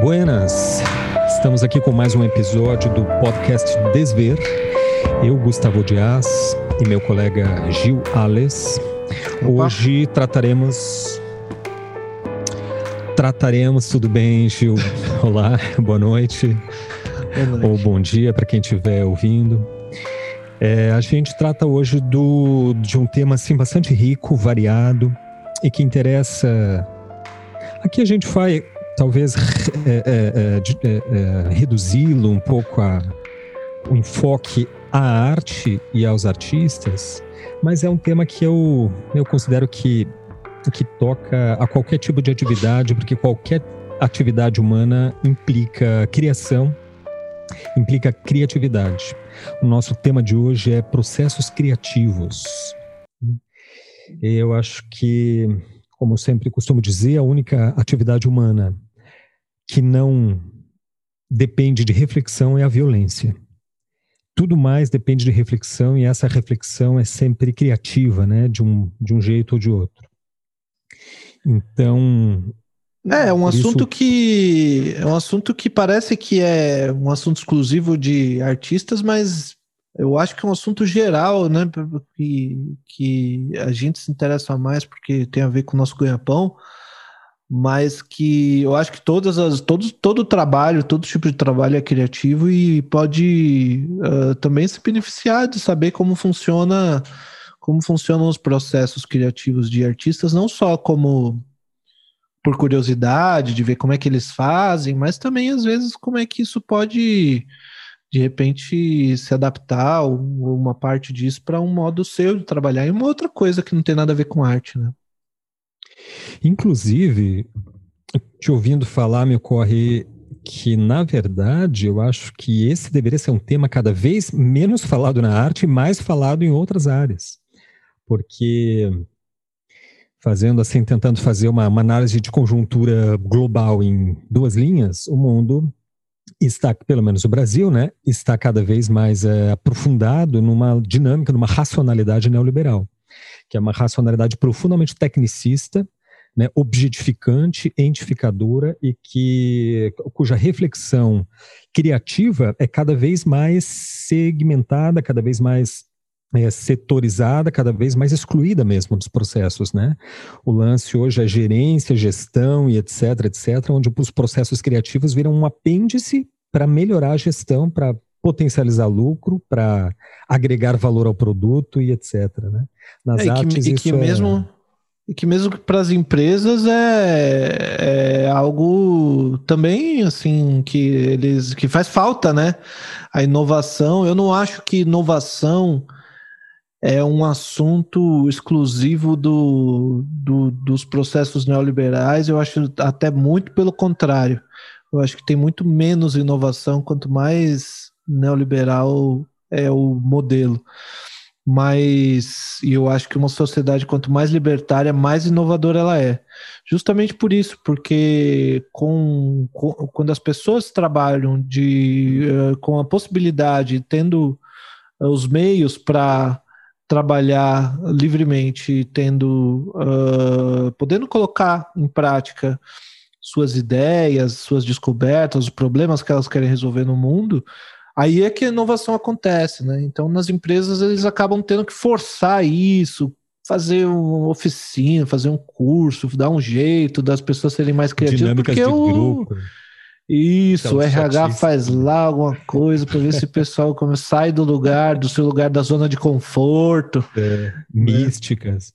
Buenas! Estamos aqui com mais um episódio do podcast Desver. Eu, Gustavo Dias, e meu colega Gil Ales. Hoje trataremos. Trataremos, tudo bem, Gil? Olá, boa noite. Boa noite. Ou bom dia para quem estiver ouvindo. É, a gente trata hoje do, de um tema assim, bastante rico, variado e que interessa. Aqui a gente vai talvez é, é, é, é, reduzi-lo um pouco a, o enfoque à arte e aos artistas, mas é um tema que eu, eu considero que, que toca a qualquer tipo de atividade, porque qualquer atividade humana implica criação, implica criatividade. O nosso tema de hoje é processos criativos. Eu acho que, como sempre costumo dizer, a única atividade humana que não depende de reflexão é a violência. Tudo mais depende de reflexão e essa reflexão é sempre criativa, né, de um, de um jeito ou de outro. Então, é, é um assunto isso... que é um assunto que parece que é um assunto exclusivo de artistas, mas eu acho que é um assunto geral, né, que, que a gente se interessa mais porque tem a ver com o nosso ganha-pão mas que eu acho que todas as, todos, todo trabalho, todo tipo de trabalho é criativo e pode uh, também se beneficiar de saber como funciona como funcionam os processos criativos de artistas, não só como por curiosidade de ver como é que eles fazem, mas também às vezes como é que isso pode de repente se adaptar uma parte disso para um modo seu de trabalhar e uma outra coisa que não tem nada a ver com arte, né? Inclusive, te ouvindo falar, me ocorre que, na verdade, eu acho que esse deveria ser um tema cada vez menos falado na arte e mais falado em outras áreas. Porque, fazendo assim, tentando fazer uma, uma análise de conjuntura global em duas linhas, o mundo está, pelo menos o Brasil, né, está cada vez mais é, aprofundado numa dinâmica, numa racionalidade neoliberal, que é uma racionalidade profundamente tecnicista, né, objetificante, entificadora e que cuja reflexão criativa é cada vez mais segmentada, cada vez mais é, setorizada, cada vez mais excluída mesmo dos processos, né? O lance hoje é gerência, gestão e etc, etc, onde os processos criativos viram um apêndice para melhorar a gestão, para potencializar lucro, para agregar valor ao produto e etc, né? Nas é, artes e que, e que mesmo e que mesmo para as empresas é, é algo também assim que eles que faz falta, né? A inovação. Eu não acho que inovação é um assunto exclusivo do, do, dos processos neoliberais. Eu acho até muito pelo contrário. Eu acho que tem muito menos inovação quanto mais neoliberal é o modelo mas eu acho que uma sociedade quanto mais libertária, mais inovadora ela é. Justamente por isso, porque com, com quando as pessoas trabalham de, uh, com a possibilidade, tendo uh, os meios para trabalhar livremente, tendo uh, podendo colocar em prática suas ideias, suas descobertas, os problemas que elas querem resolver no mundo, Aí é que a inovação acontece, né? Então, nas empresas, eles acabam tendo que forçar isso, fazer uma oficina, fazer um curso, dar um jeito das pessoas serem mais criativas. Dinâmicas porque de o... grupo. Isso, o RH faz lá alguma coisa para ver se o pessoal sai do lugar, do seu lugar da zona de conforto. É, né? místicas.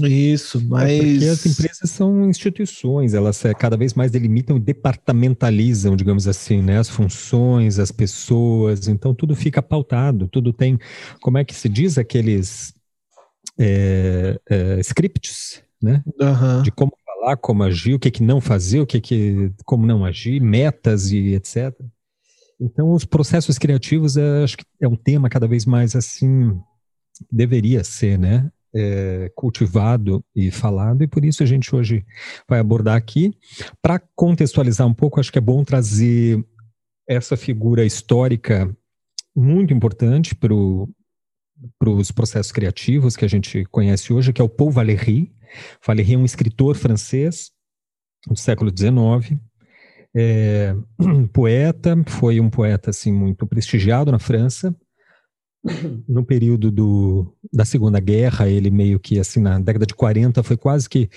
Isso, mas. É porque as empresas são instituições, elas é, cada vez mais delimitam, departamentalizam, digamos assim, né? As funções, as pessoas, então tudo fica pautado, tudo tem. Como é que se diz aqueles é, é, scripts, né? Uhum. De como falar, como agir, o que, que não fazer, o que, que como não agir, metas e etc. Então, os processos criativos, é, acho que é um tema cada vez mais assim deveria ser, né? É, cultivado e falado, e por isso a gente hoje vai abordar aqui. Para contextualizar um pouco, acho que é bom trazer essa figura histórica muito importante para os processos criativos que a gente conhece hoje, que é o Paul Valéry. Valéry é um escritor francês do século XIX, é, poeta, foi um poeta assim muito prestigiado na França. No período do, da Segunda Guerra, ele meio que assim na década de 40 foi quase que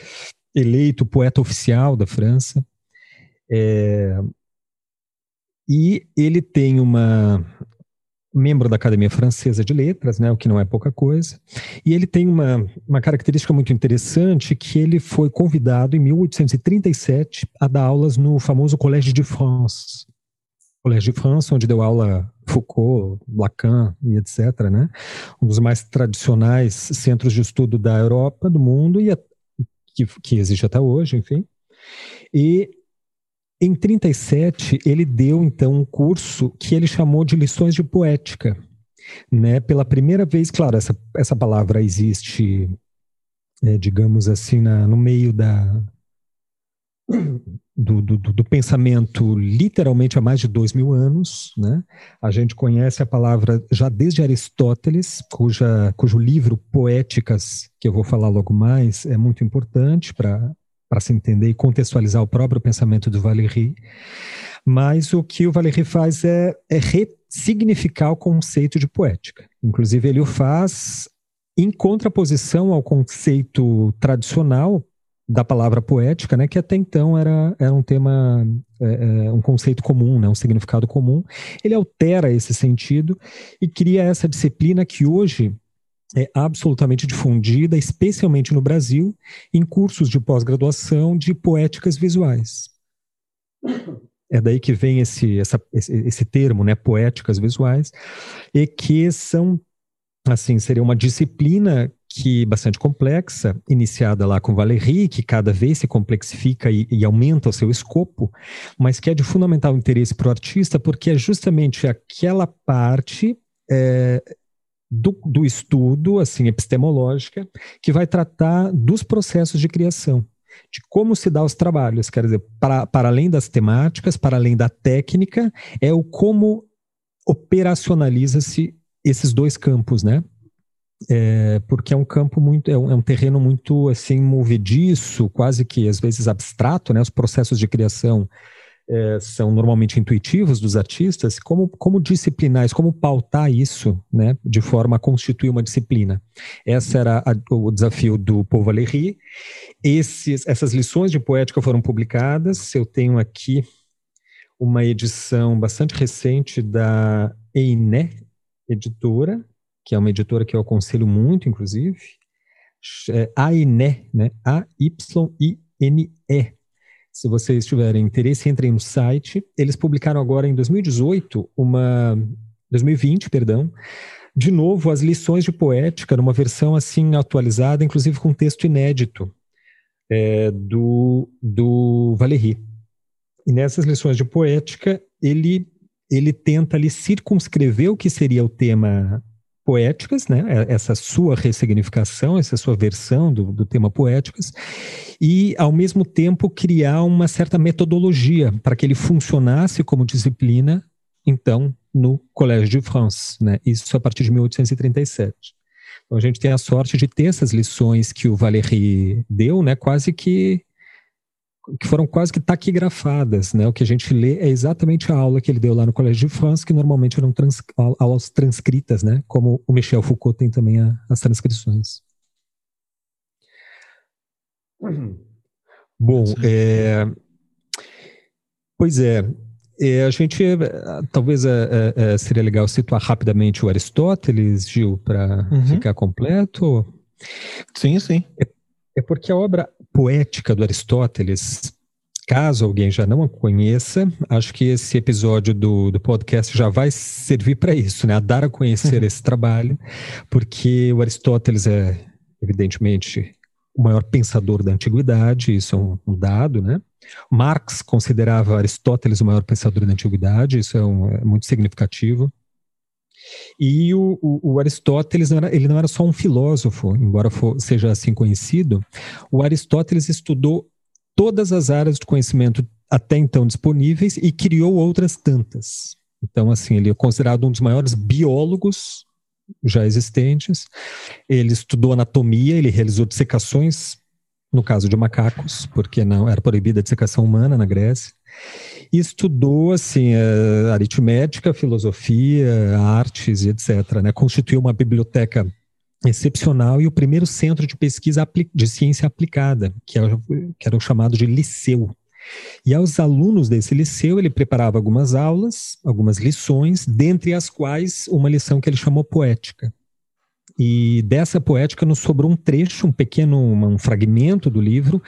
eleito poeta oficial da França. É, e ele tem uma membro da Academia Francesa de Letras, né, o que não é pouca coisa. E ele tem uma, uma característica muito interessante que ele foi convidado em 1837 a dar aulas no famoso Collège de France. Collège de France, onde deu aula Foucault, Lacan e etc., né? Um dos mais tradicionais centros de estudo da Europa, do mundo e a, que, que existe até hoje, enfim. E em 37, ele deu então um curso que ele chamou de lições de poética. Né? Pela primeira vez, claro, essa, essa palavra existe, é, digamos assim, na, no meio da, do, do, do, pensamento literalmente há mais de dois mil anos. Né? A gente conhece a palavra já desde Aristóteles, cuja, cujo livro Poéticas, que eu vou falar logo mais, é muito importante para para se entender e contextualizar o próprio pensamento do Valéry. Mas o que o Valéry faz é, é ressignificar o conceito de poética. Inclusive, ele o faz em contraposição ao conceito tradicional da palavra poética, né, que até então era, era um tema, é, é, um conceito comum, né, um significado comum. Ele altera esse sentido e cria essa disciplina que hoje é absolutamente difundida, especialmente no Brasil, em cursos de pós-graduação de poéticas visuais. É daí que vem esse, essa, esse, esse termo, né, poéticas visuais, e que são, assim, seria uma disciplina que bastante complexa, iniciada lá com Valéry, que cada vez se complexifica e, e aumenta o seu escopo, mas que é de fundamental interesse para o artista, porque é justamente aquela parte é, do, do estudo, assim, epistemológica, que vai tratar dos processos de criação de como se dá os trabalhos, quer dizer, para, para além das temáticas, para além da técnica, é o como operacionaliza-se esses dois campos, né? É, porque é um campo muito, é um, é um, terreno muito assim movediço, quase que às vezes abstrato, né? Os processos de criação é, são normalmente intuitivos dos artistas, como, como disciplinais, como pautar isso né, de forma a constituir uma disciplina. Esse era a, o desafio do Paul Valéry. Esses, essas lições de poética foram publicadas, eu tenho aqui uma edição bastante recente da Einé Editora, que é uma editora que eu aconselho muito, inclusive, é Ainé, né? A-Y-I-N-E, se vocês tiverem interesse, entrem no site. Eles publicaram agora em 2018, uma 2020, perdão, de novo as lições de poética numa versão assim atualizada, inclusive com texto inédito é, do do Valéry. E nessas lições de poética ele ele tenta ali circunscrever o que seria o tema poéticas, né? É, essa sua ressignificação, essa sua versão do, do tema poéticas, e ao mesmo tempo criar uma certa metodologia para que ele funcionasse como disciplina, então, no Collège de France, né? Isso a partir de 1837. Então a gente tem a sorte de ter essas lições que o Valéry deu, né? Quase que que foram quase que taquigrafadas, né? O que a gente lê é exatamente a aula que ele deu lá no Colégio de France, que normalmente eram trans, aulas transcritas, né? Como o Michel Foucault tem também a, as transcrições. Bom, é, pois é, é, a gente talvez é, é, é, seria legal situar rapidamente o Aristóteles, Gil, para uhum. ficar completo. Sim, sim. É, é porque a obra poética do Aristóteles, caso alguém já não a conheça, acho que esse episódio do, do podcast já vai servir para isso, né? A dar a conhecer uhum. esse trabalho, porque o Aristóteles é, evidentemente, o maior pensador da antiguidade, isso é um, um dado, né? Marx considerava Aristóteles o maior pensador da antiguidade, isso é, um, é muito significativo. E o, o, o Aristóteles, não era, ele não era só um filósofo, embora for, seja assim conhecido, o Aristóteles estudou todas as áreas de conhecimento até então disponíveis e criou outras tantas. Então, assim, ele é considerado um dos maiores biólogos já existentes. Ele estudou anatomia, ele realizou dissecações no caso de macacos, porque não era proibida a dissecação humana na Grécia. E estudou assim aritmética, filosofia, artes e etc. Né? Constituiu uma biblioteca excepcional e o primeiro centro de pesquisa de ciência aplicada, que era, que era o chamado de liceu. E aos alunos desse liceu ele preparava algumas aulas, algumas lições, dentre as quais uma lição que ele chamou poética. E dessa poética nos sobrou um trecho, um pequeno um fragmento do livro,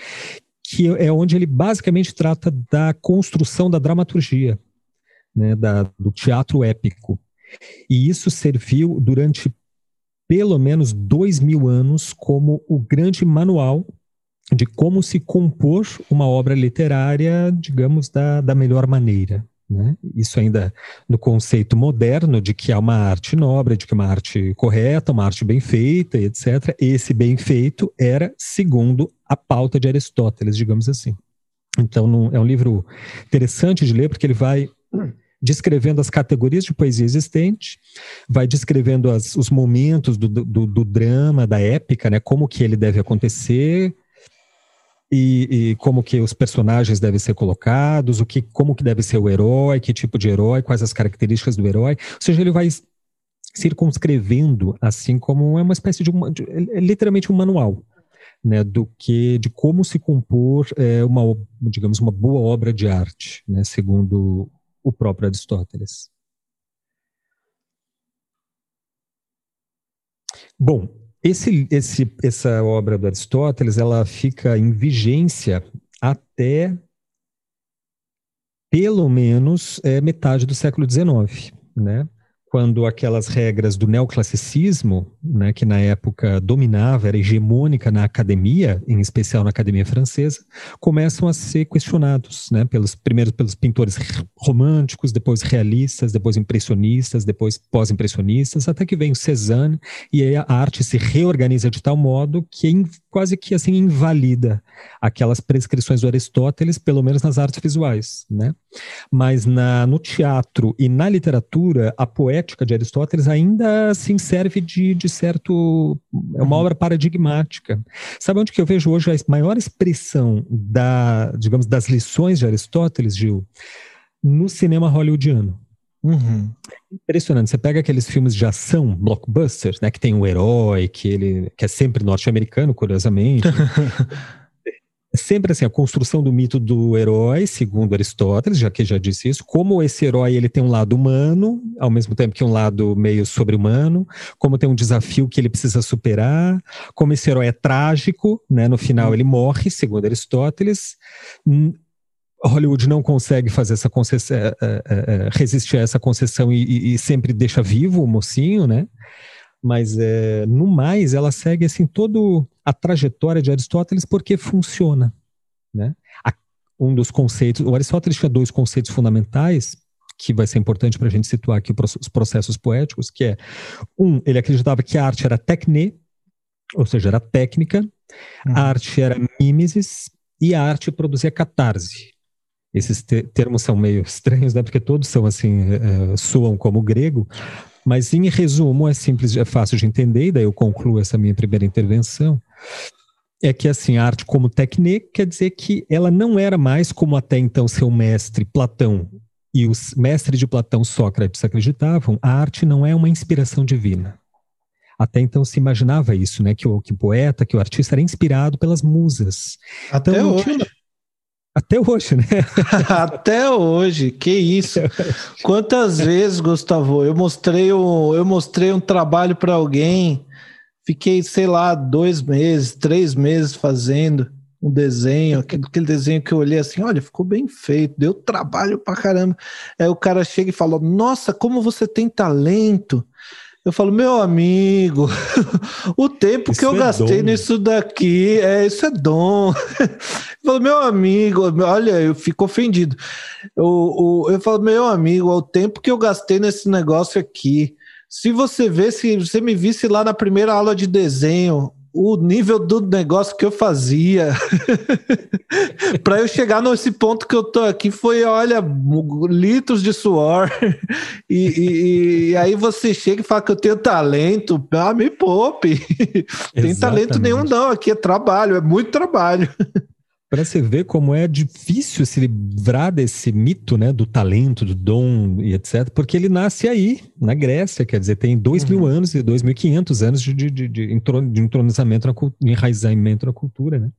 que é onde ele basicamente trata da construção da dramaturgia, né, da, do teatro épico. E isso serviu durante pelo menos dois mil anos como o grande manual de como se compor uma obra literária, digamos, da, da melhor maneira. Né? Isso ainda no conceito moderno de que há uma arte nobre, de que uma arte correta, uma arte bem feita, etc. Esse bem feito era segundo a pauta de Aristóteles, digamos assim. Então, é um livro interessante de ler porque ele vai descrevendo as categorias de poesia existente, vai descrevendo as, os momentos do, do, do, drama, da épica, né, como que ele deve acontecer, e, e, como que os personagens devem ser colocados, o que, como que deve ser o herói, que tipo de herói, quais as características do herói. Ou seja, ele vai circunscrevendo, assim como é uma espécie de, uma, de é literalmente um manual, né, do que de como se compor é, uma, digamos, uma boa obra de arte, né, segundo o próprio Aristóteles. Bom, esse, esse, essa obra do Aristóteles, ela fica em vigência até pelo menos é, metade do século XIX, né? Quando aquelas regras do neoclassicismo, né, que na época dominava, era hegemônica na academia, em especial na academia francesa, começam a ser questionados, né, pelos primeiros pelos pintores românticos, depois realistas, depois impressionistas, depois pós-impressionistas, até que vem o Cézanne e aí a arte se reorganiza de tal modo que quase que assim invalida aquelas prescrições do Aristóteles, pelo menos nas artes visuais, né? Mas na, no teatro e na literatura, a poética de Aristóteles ainda assim serve de, de certo. É uma uhum. obra paradigmática. Sabe onde que eu vejo hoje a maior expressão da, digamos, das lições de Aristóteles, Gil? No cinema hollywoodiano. Uhum. Impressionante. Você pega aqueles filmes de ação, blockbusters, né? Que tem um herói, que ele que é sempre norte-americano, curiosamente. É sempre assim, a construção do mito do herói, segundo Aristóteles, já que já disse isso, como esse herói ele tem um lado humano, ao mesmo tempo que um lado meio sobre-humano, como tem um desafio que ele precisa superar, como esse herói é trágico, né? No final ele morre, segundo Aristóteles. Hollywood não consegue fazer essa concessão, é, é, é, resistir a essa concessão e, e, sempre deixa vivo o mocinho, né? Mas é, no mais ela segue assim todo a trajetória de Aristóteles porque funciona, né? Um dos conceitos, o Aristóteles tinha dois conceitos fundamentais que vai ser importante para a gente situar aqui os processos poéticos, que é um, ele acreditava que a arte era tecne, ou seja, era técnica, uhum. a arte era mimesis e a arte produzia catarse, esses te termos são meio estranhos, né? Porque todos são assim, é, soam como grego, mas em resumo é simples, é fácil de entender, e daí eu concluo essa minha primeira intervenção. É que assim, a arte como técnica quer dizer que ela não era mais como até então seu mestre Platão e os mestres de Platão, Sócrates, acreditavam, a arte não é uma inspiração divina. Até então se imaginava isso, né? Que o, que o poeta, que o artista era inspirado pelas musas. Até então, hoje. Tinha, até hoje, né? Até hoje, que isso. Quantas vezes, Gustavo, eu mostrei um, eu mostrei um trabalho para alguém, fiquei, sei lá, dois meses, três meses fazendo um desenho, aquele, aquele desenho que eu olhei assim, olha, ficou bem feito, deu trabalho pra caramba. Aí o cara chega e fala, nossa, como você tem talento. Eu falo, meu amigo, o tempo isso que eu é gastei dom. nisso daqui, é, isso é dom. Eu falo, meu amigo, olha, eu fico ofendido. Eu, eu, eu falo, meu amigo, o tempo que eu gastei nesse negócio aqui. Se você vê, se você me visse lá na primeira aula de desenho, o nível do negócio que eu fazia para eu chegar nesse ponto que eu tô aqui foi, olha, litros de suor. E, e, e aí você chega e fala que eu tenho talento, ah, me poupe. Tem talento nenhum, não. Aqui é trabalho, é muito trabalho. Para você ver como é difícil se livrar desse mito, né, do talento, do dom e etc, porque ele nasce aí, na Grécia, quer dizer, tem dois uhum. mil anos e dois mil quinhentos anos de, de, de, de entronizamento, na, de enraizamento na cultura, né?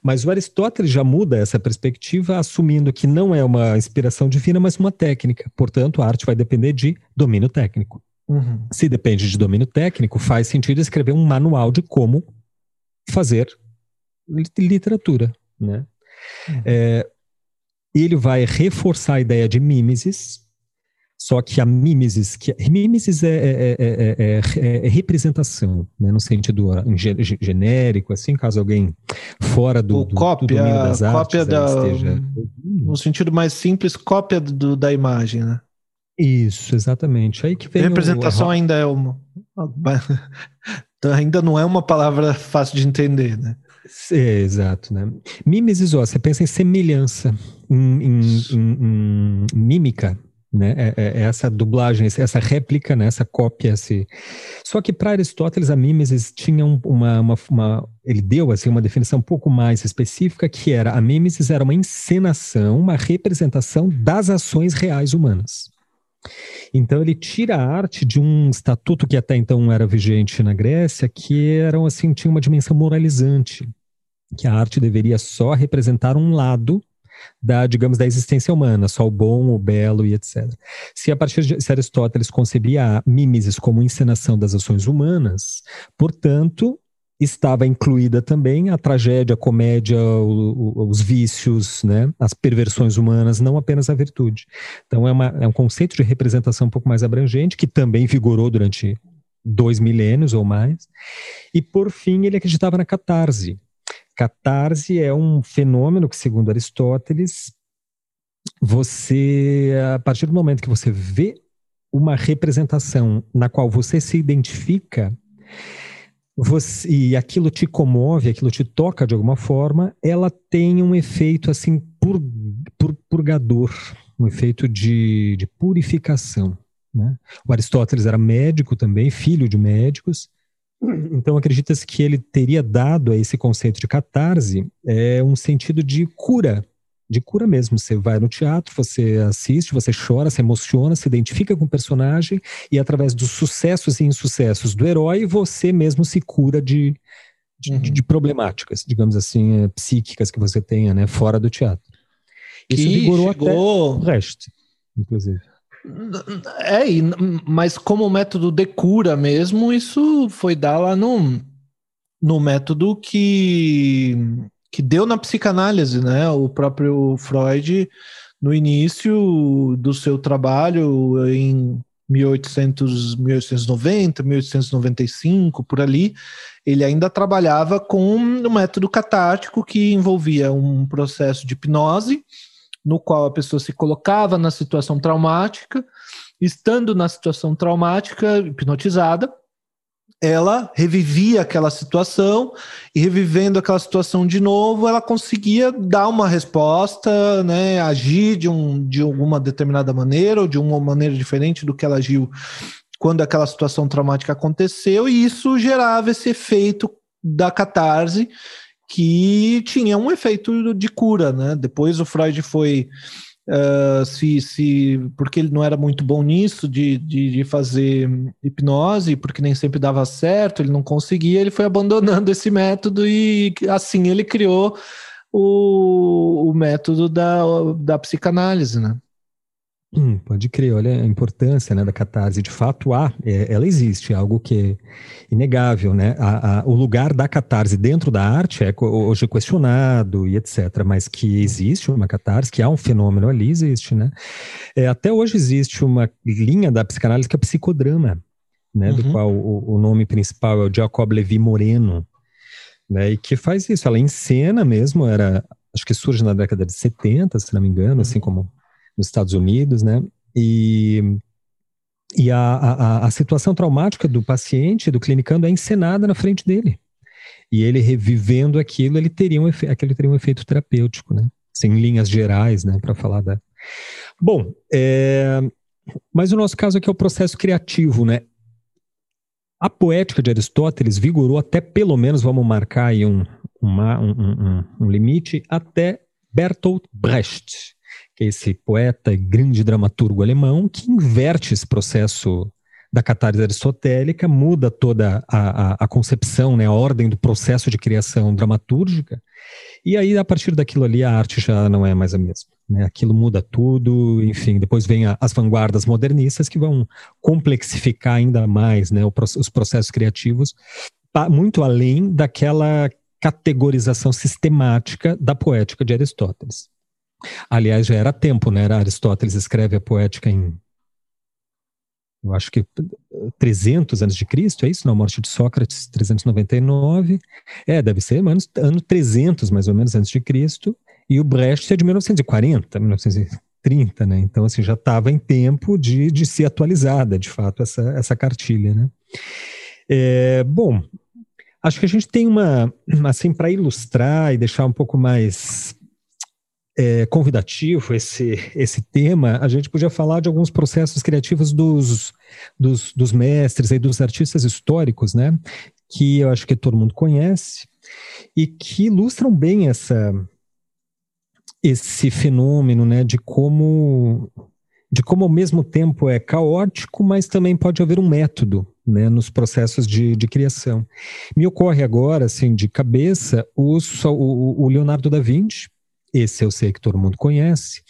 Mas o Aristóteles já muda essa perspectiva, assumindo que não é uma inspiração divina, mas uma técnica. Portanto, a arte vai depender de domínio técnico. Uhum. Se depende de domínio técnico, faz sentido escrever um manual de como fazer literatura né? Uhum. É, ele vai reforçar a ideia de mimesis, só que a mimesis, que mimesis é, é, é, é representação, né, no sentido genérico, assim, caso alguém fora do, do, cópia, do domínio das cópia artes da, esteja... No sentido mais simples, cópia do, da imagem, né? Isso, exatamente. Aí que vem representação o... ainda é uma ainda não é uma palavra fácil de entender, né? É, exato, né? Mimesis, ó, você pensa em semelhança, em, em, em, em mímica, né? É, é, é, essa dublagem, essa réplica, né? essa cópia. Esse... Só que para Aristóteles a mimesis tinha uma, uma, uma, ele deu assim uma definição um pouco mais específica que era a mimesis era uma encenação, uma representação das ações reais humanas. Então ele tira a arte de um estatuto que até então era vigente na Grécia, que era assim tinha uma dimensão moralizante, que a arte deveria só representar um lado da, digamos, da existência humana, só o bom, o belo e etc. Se a partir de se Aristóteles concebia a mimesis como encenação das ações humanas, portanto, estava incluída também a tragédia, a comédia, o, o, os vícios, né, as perversões humanas, não apenas a virtude. Então é, uma, é um conceito de representação um pouco mais abrangente, que também vigorou durante dois milênios ou mais. E, por fim, ele acreditava na catarse. Catarse é um fenômeno que, segundo Aristóteles, você, a partir do momento que você vê uma representação na qual você se identifica, você, e aquilo te comove, aquilo te toca de alguma forma, ela tem um efeito assim pur, pur, purgador, um efeito de, de purificação. Né? O Aristóteles era médico também, filho de médicos, então acredita-se que ele teria dado a esse conceito de catarse é, um sentido de cura de cura mesmo. Você vai no teatro, você assiste, você chora, se emociona, se identifica com o personagem e através dos sucessos e insucessos do herói, você mesmo se cura de, de, uhum. de problemáticas, digamos assim, é, psíquicas que você tenha, né, fora do teatro. Isso vigorou chegou... até o resto, inclusive. É, mas como método de cura mesmo, isso foi dar lá no, no método que que deu na psicanálise, né? O próprio Freud, no início do seu trabalho, em 1800, 1890, 1895, por ali, ele ainda trabalhava com um método catártico que envolvia um processo de hipnose, no qual a pessoa se colocava na situação traumática, estando na situação traumática, hipnotizada, ela revivia aquela situação e revivendo aquela situação de novo, ela conseguia dar uma resposta, né, agir de, um, de alguma determinada maneira ou de uma maneira diferente do que ela agiu quando aquela situação traumática aconteceu, e isso gerava esse efeito da catarse que tinha um efeito de cura, né? Depois o Freud foi Uh, se, se, porque ele não era muito bom nisso de, de, de, fazer hipnose, porque nem sempre dava certo, ele não conseguia, ele foi abandonando esse método e assim ele criou o, o método da, da psicanálise, né? Hum, pode crer, olha a importância né, da catarse. De fato, há, é, ela existe, é algo que é inegável. Né? A, a, o lugar da catarse dentro da arte é hoje questionado e etc. Mas que existe uma catarse, que há um fenômeno ali, existe. Né? É, até hoje existe uma linha da psicanálise que é o psicodrama, né, uhum. do qual o, o, nome principal é o Jacob Levi Moreno, né, e que faz isso. Ela encena mesmo, era, acho que surge na década de 70, se não me engano, assim uhum. assim como nos Estados Unidos, né? E, e a, a, a situação traumática do paciente, do clinicando, é encenada na frente dele. E ele revivendo aquilo, ele teria um, aquilo teria um efeito terapêutico, né? Sem linhas gerais, né, para falar da. Bom, é... mas o nosso caso aqui é o processo criativo, né? A poética de Aristóteles vigorou até pelo menos, vamos marcar aí um, uma, um, um, um limite, até Bertolt Brecht, que é esse poeta e grande dramaturgo alemão que inverte esse processo da catarse aristotélica, muda toda a, a, a, concepção, né, a ordem do processo de criação dramatúrgica, e aí, a partir daquilo ali, a arte já não é mais a mesma. Né? Aquilo muda tudo, enfim, depois vem a, as vanguardas modernistas que vão complexificar ainda mais né, o, os processos criativos, muito além daquela categorização sistemática da poética de Aristóteles. Aliás, já era tempo, né? Aristóteles escreve a poética em eu acho que 300 anos de Cristo, é isso? Na morte de Sócrates, 399. É, deve ser ano, ano 300, mais ou menos, antes de Cristo. E o Brecht é de 1940, 1930, né? Então, assim, já estava em tempo de, de ser atualizada, de fato, essa, essa cartilha, né? É, bom, acho que a gente tem uma, assim, para ilustrar e deixar um pouco mais é, convidativo esse, esse tema, a gente podia falar de alguns processos criativos dos, dos, dos mestres e dos artistas históricos, né? Que eu acho que todo mundo conhece e que ilustram bem essa, esse fenômeno, né? De como, de como ao mesmo tempo é caótico, mas também pode haver um método, né, nos processos de, de criação. Me ocorre agora, assim, de cabeça, o, o, o Leonardo da Vinci, esse eu sei que todo mundo conhece.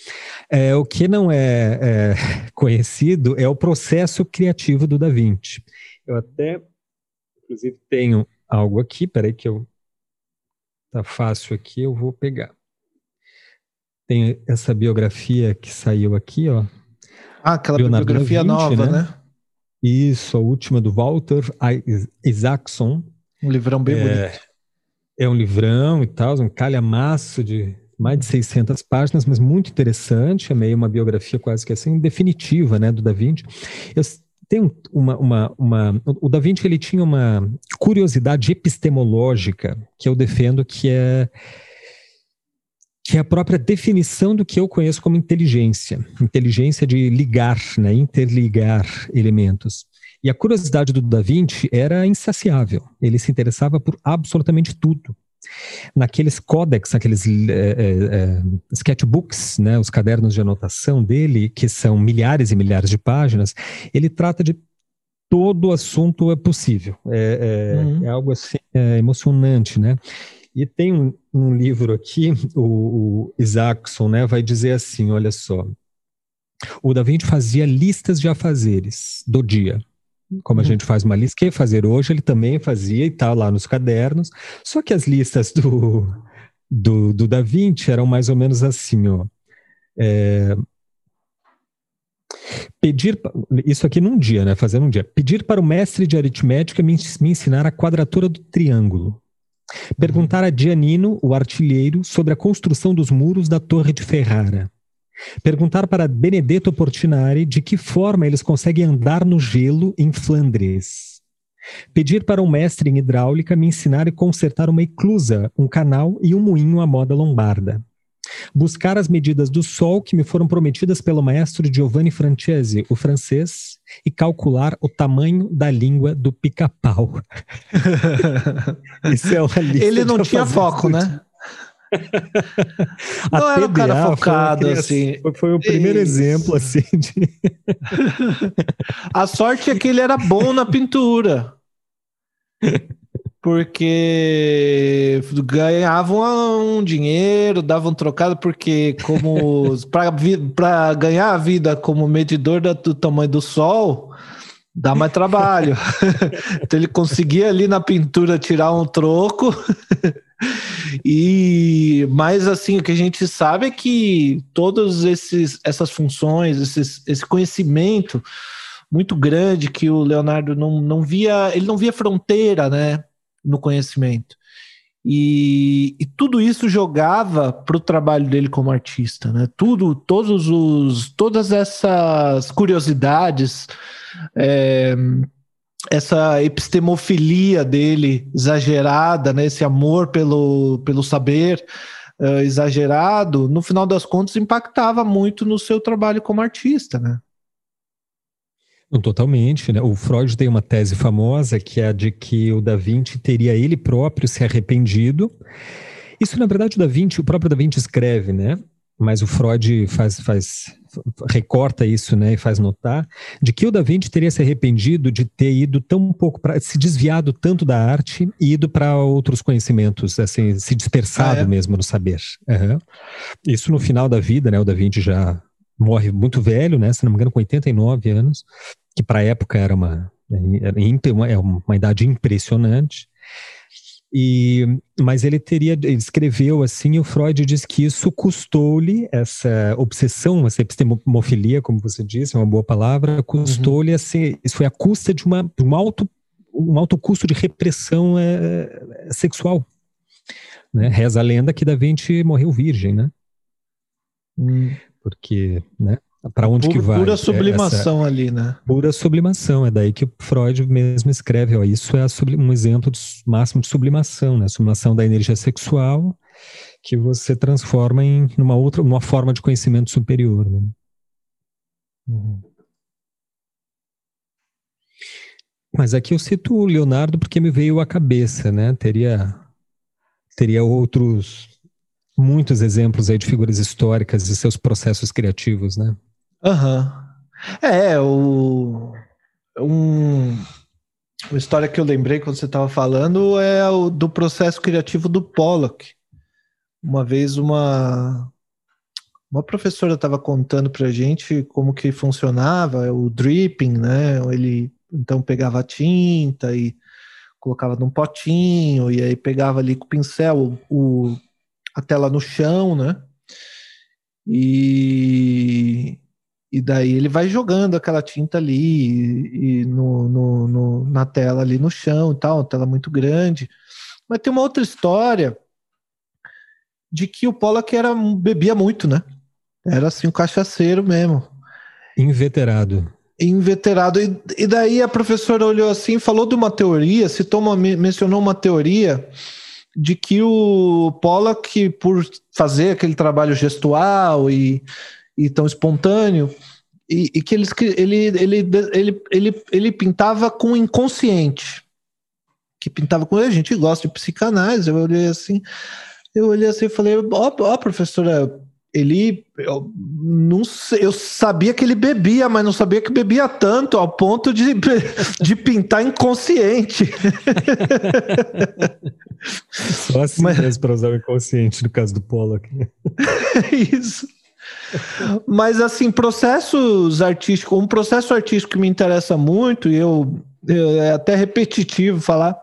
É, o que não é, é, conhecido é o processo criativo do Da Vinci. Eu até, inclusive, tenho algo aqui, peraí que eu... Tá fácil aqui, eu vou pegar. Tem essa biografia que saiu aqui, ó. Ah, aquela Leonardo biografia Vinci, nova, né? né? Isso, a última do Walter Isaacson. Um livrão bem é, bonito. É um livrão e tal, um calhamaço de mais de 600 páginas, mas muito interessante, é meio uma biografia quase que assim, definitiva, né, do Da Vinci. Eu tenho uma, uma, uma, o Da Vinci ele tinha uma curiosidade epistemológica que eu defendo que é que é a própria definição do que eu conheço como inteligência, inteligência de ligar, né, interligar elementos. E a curiosidade do Da Vinci era insaciável. Ele se interessava por absolutamente tudo naqueles códex, aqueles é, é, sketchbooks, né, os cadernos de anotação dele, que são milhares e milhares de páginas, ele trata de todo o assunto é possível. É, é, uhum. é algo assim é, emocionante, né? E tem um, um livro aqui, o, o Isaacson, né, vai dizer assim, olha só, o Da Vinci fazia listas de afazeres do dia como a uhum. gente faz uma lista, que fazer hoje, ele também fazia e tal, lá nos cadernos. Só que as listas do, do, do Da Vinci eram mais ou menos assim, ó. É, pedir, isso aqui num dia, né? Fazer num dia. Pedir para o mestre de aritmética me, me ensinar a quadratura do triângulo. Perguntar a Giannino, o artilheiro, sobre a construção dos muros da Torre de Ferrara. Perguntar para Benedetto Portinari de que forma eles conseguem andar no gelo em Flandres. Pedir para um mestre em hidráulica me ensinar e consertar uma eclusa, um canal e um moinho à moda lombarda. Buscar as medidas do sol que me foram prometidas pelo maestro Giovanni Francesi, o francês, e calcular o tamanho da língua do pica-pau. Isso é uma lista Ele não tinha foco, né? Não era um cara focado, foi assim. Foi, foi o primeiro Isso. exemplo, assim, de... A sorte é que ele era bom na pintura. Porque ganhavam um dinheiro, davam trocado, porque como para ganhar a vida como medidor do tamanho do sol, dá mais trabalho. então ele conseguia ali na pintura tirar um troco e mais assim, o que a gente sabe é que todas essas funções, esses, esse conhecimento muito grande que o Leonardo não, não via, ele não via fronteira, né, no conhecimento. E, e tudo isso jogava para o trabalho dele como artista, né? Tudo, todos os, todas essas curiosidades, é, essa epistemofilia dele exagerada, né, esse amor pelo, pelo saber uh, exagerado, no final das contas impactava muito no seu trabalho como artista, né? Totalmente, né? O Freud tem uma tese famosa que é a de que o Da Vinci teria ele próprio se arrependido. Isso, na verdade, o Da Vinci, o próprio Da Vinci escreve, né? Mas o Freud faz, faz recorta isso, né, e faz notar de que o Da Vinci teria se arrependido de ter ido tão pouco para se desviado tanto da arte e ido para outros conhecimentos, assim, se dispersado ah, é? mesmo no saber. Uhum. Isso no final da vida, né? O Da Vinci já morre muito velho, né? Se não me engano, com 89 anos que para a época era uma, era uma, é uma idade impressionante. E, mas ele teria, ele escreveu assim, e o Freud diz que isso custou-lhe essa obsessão, essa epistemofilia, como você disse, é uma boa palavra, custou-lhe assim, isso foi a custa de uma, um alto, um alto custo de repressão é, sexual. Né? Reza a lenda que Da Vinci morreu virgem, né? Hum. Porque, né? Para onde pura, que vai. Pura sublimação essa, ali, né? Pura sublimação, é daí que o Freud mesmo escreve, ó, isso é um exemplo de, máximo de sublimação, né? Sublimação da energia sexual que você transforma em uma outra, uma forma de conhecimento superior, né? Uhum. Mas aqui eu cito o Leonardo porque me veio à cabeça, né? Teria teria outros muitos exemplos aí de figuras históricas e seus processos criativos, né? Aham. Uhum. É, o. Um, uma história que eu lembrei quando você estava falando é o do processo criativo do Pollock. Uma vez uma uma professora estava contando para gente como que funcionava o dripping, né? Ele então pegava a tinta e colocava num potinho e aí pegava ali com o pincel o, a tela no chão, né? E e daí ele vai jogando aquela tinta ali e, e no, no, no, na tela ali no chão e tal, uma tela muito grande. Mas tem uma outra história de que o Pollock era, bebia muito, né? Era assim, um cachaceiro mesmo. Inveterado. Inveterado. E, e daí a professora olhou assim, falou de uma teoria, citou uma, mencionou uma teoria de que o Pollock, por fazer aquele trabalho gestual e e tão espontâneo, e, e que ele, ele, ele, ele, ele, ele pintava com inconsciente. Que pintava com. A gente gosta de psicanálise, eu olhei assim, eu olhei assim e falei, ó, oh, oh, professora, ele eu não sei, eu sabia que ele bebia, mas não sabia que bebia tanto ao ponto de, de pintar inconsciente. Só assim mas... mesmo para usar o inconsciente no caso do Pollock. Isso. Mas, assim, processos artísticos, um processo artístico que me interessa muito, e eu, eu, é até repetitivo falar,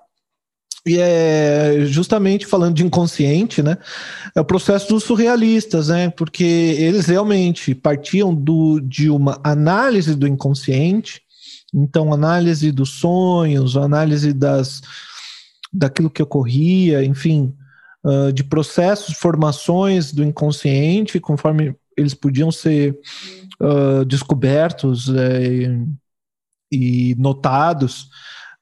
e é justamente falando de inconsciente, né? É o processo dos surrealistas, né? Porque eles realmente partiam do, de uma análise do inconsciente, então análise dos sonhos, análise das daquilo que ocorria, enfim, uh, de processos, formações do inconsciente, conforme eles podiam ser uh, descobertos é, e notados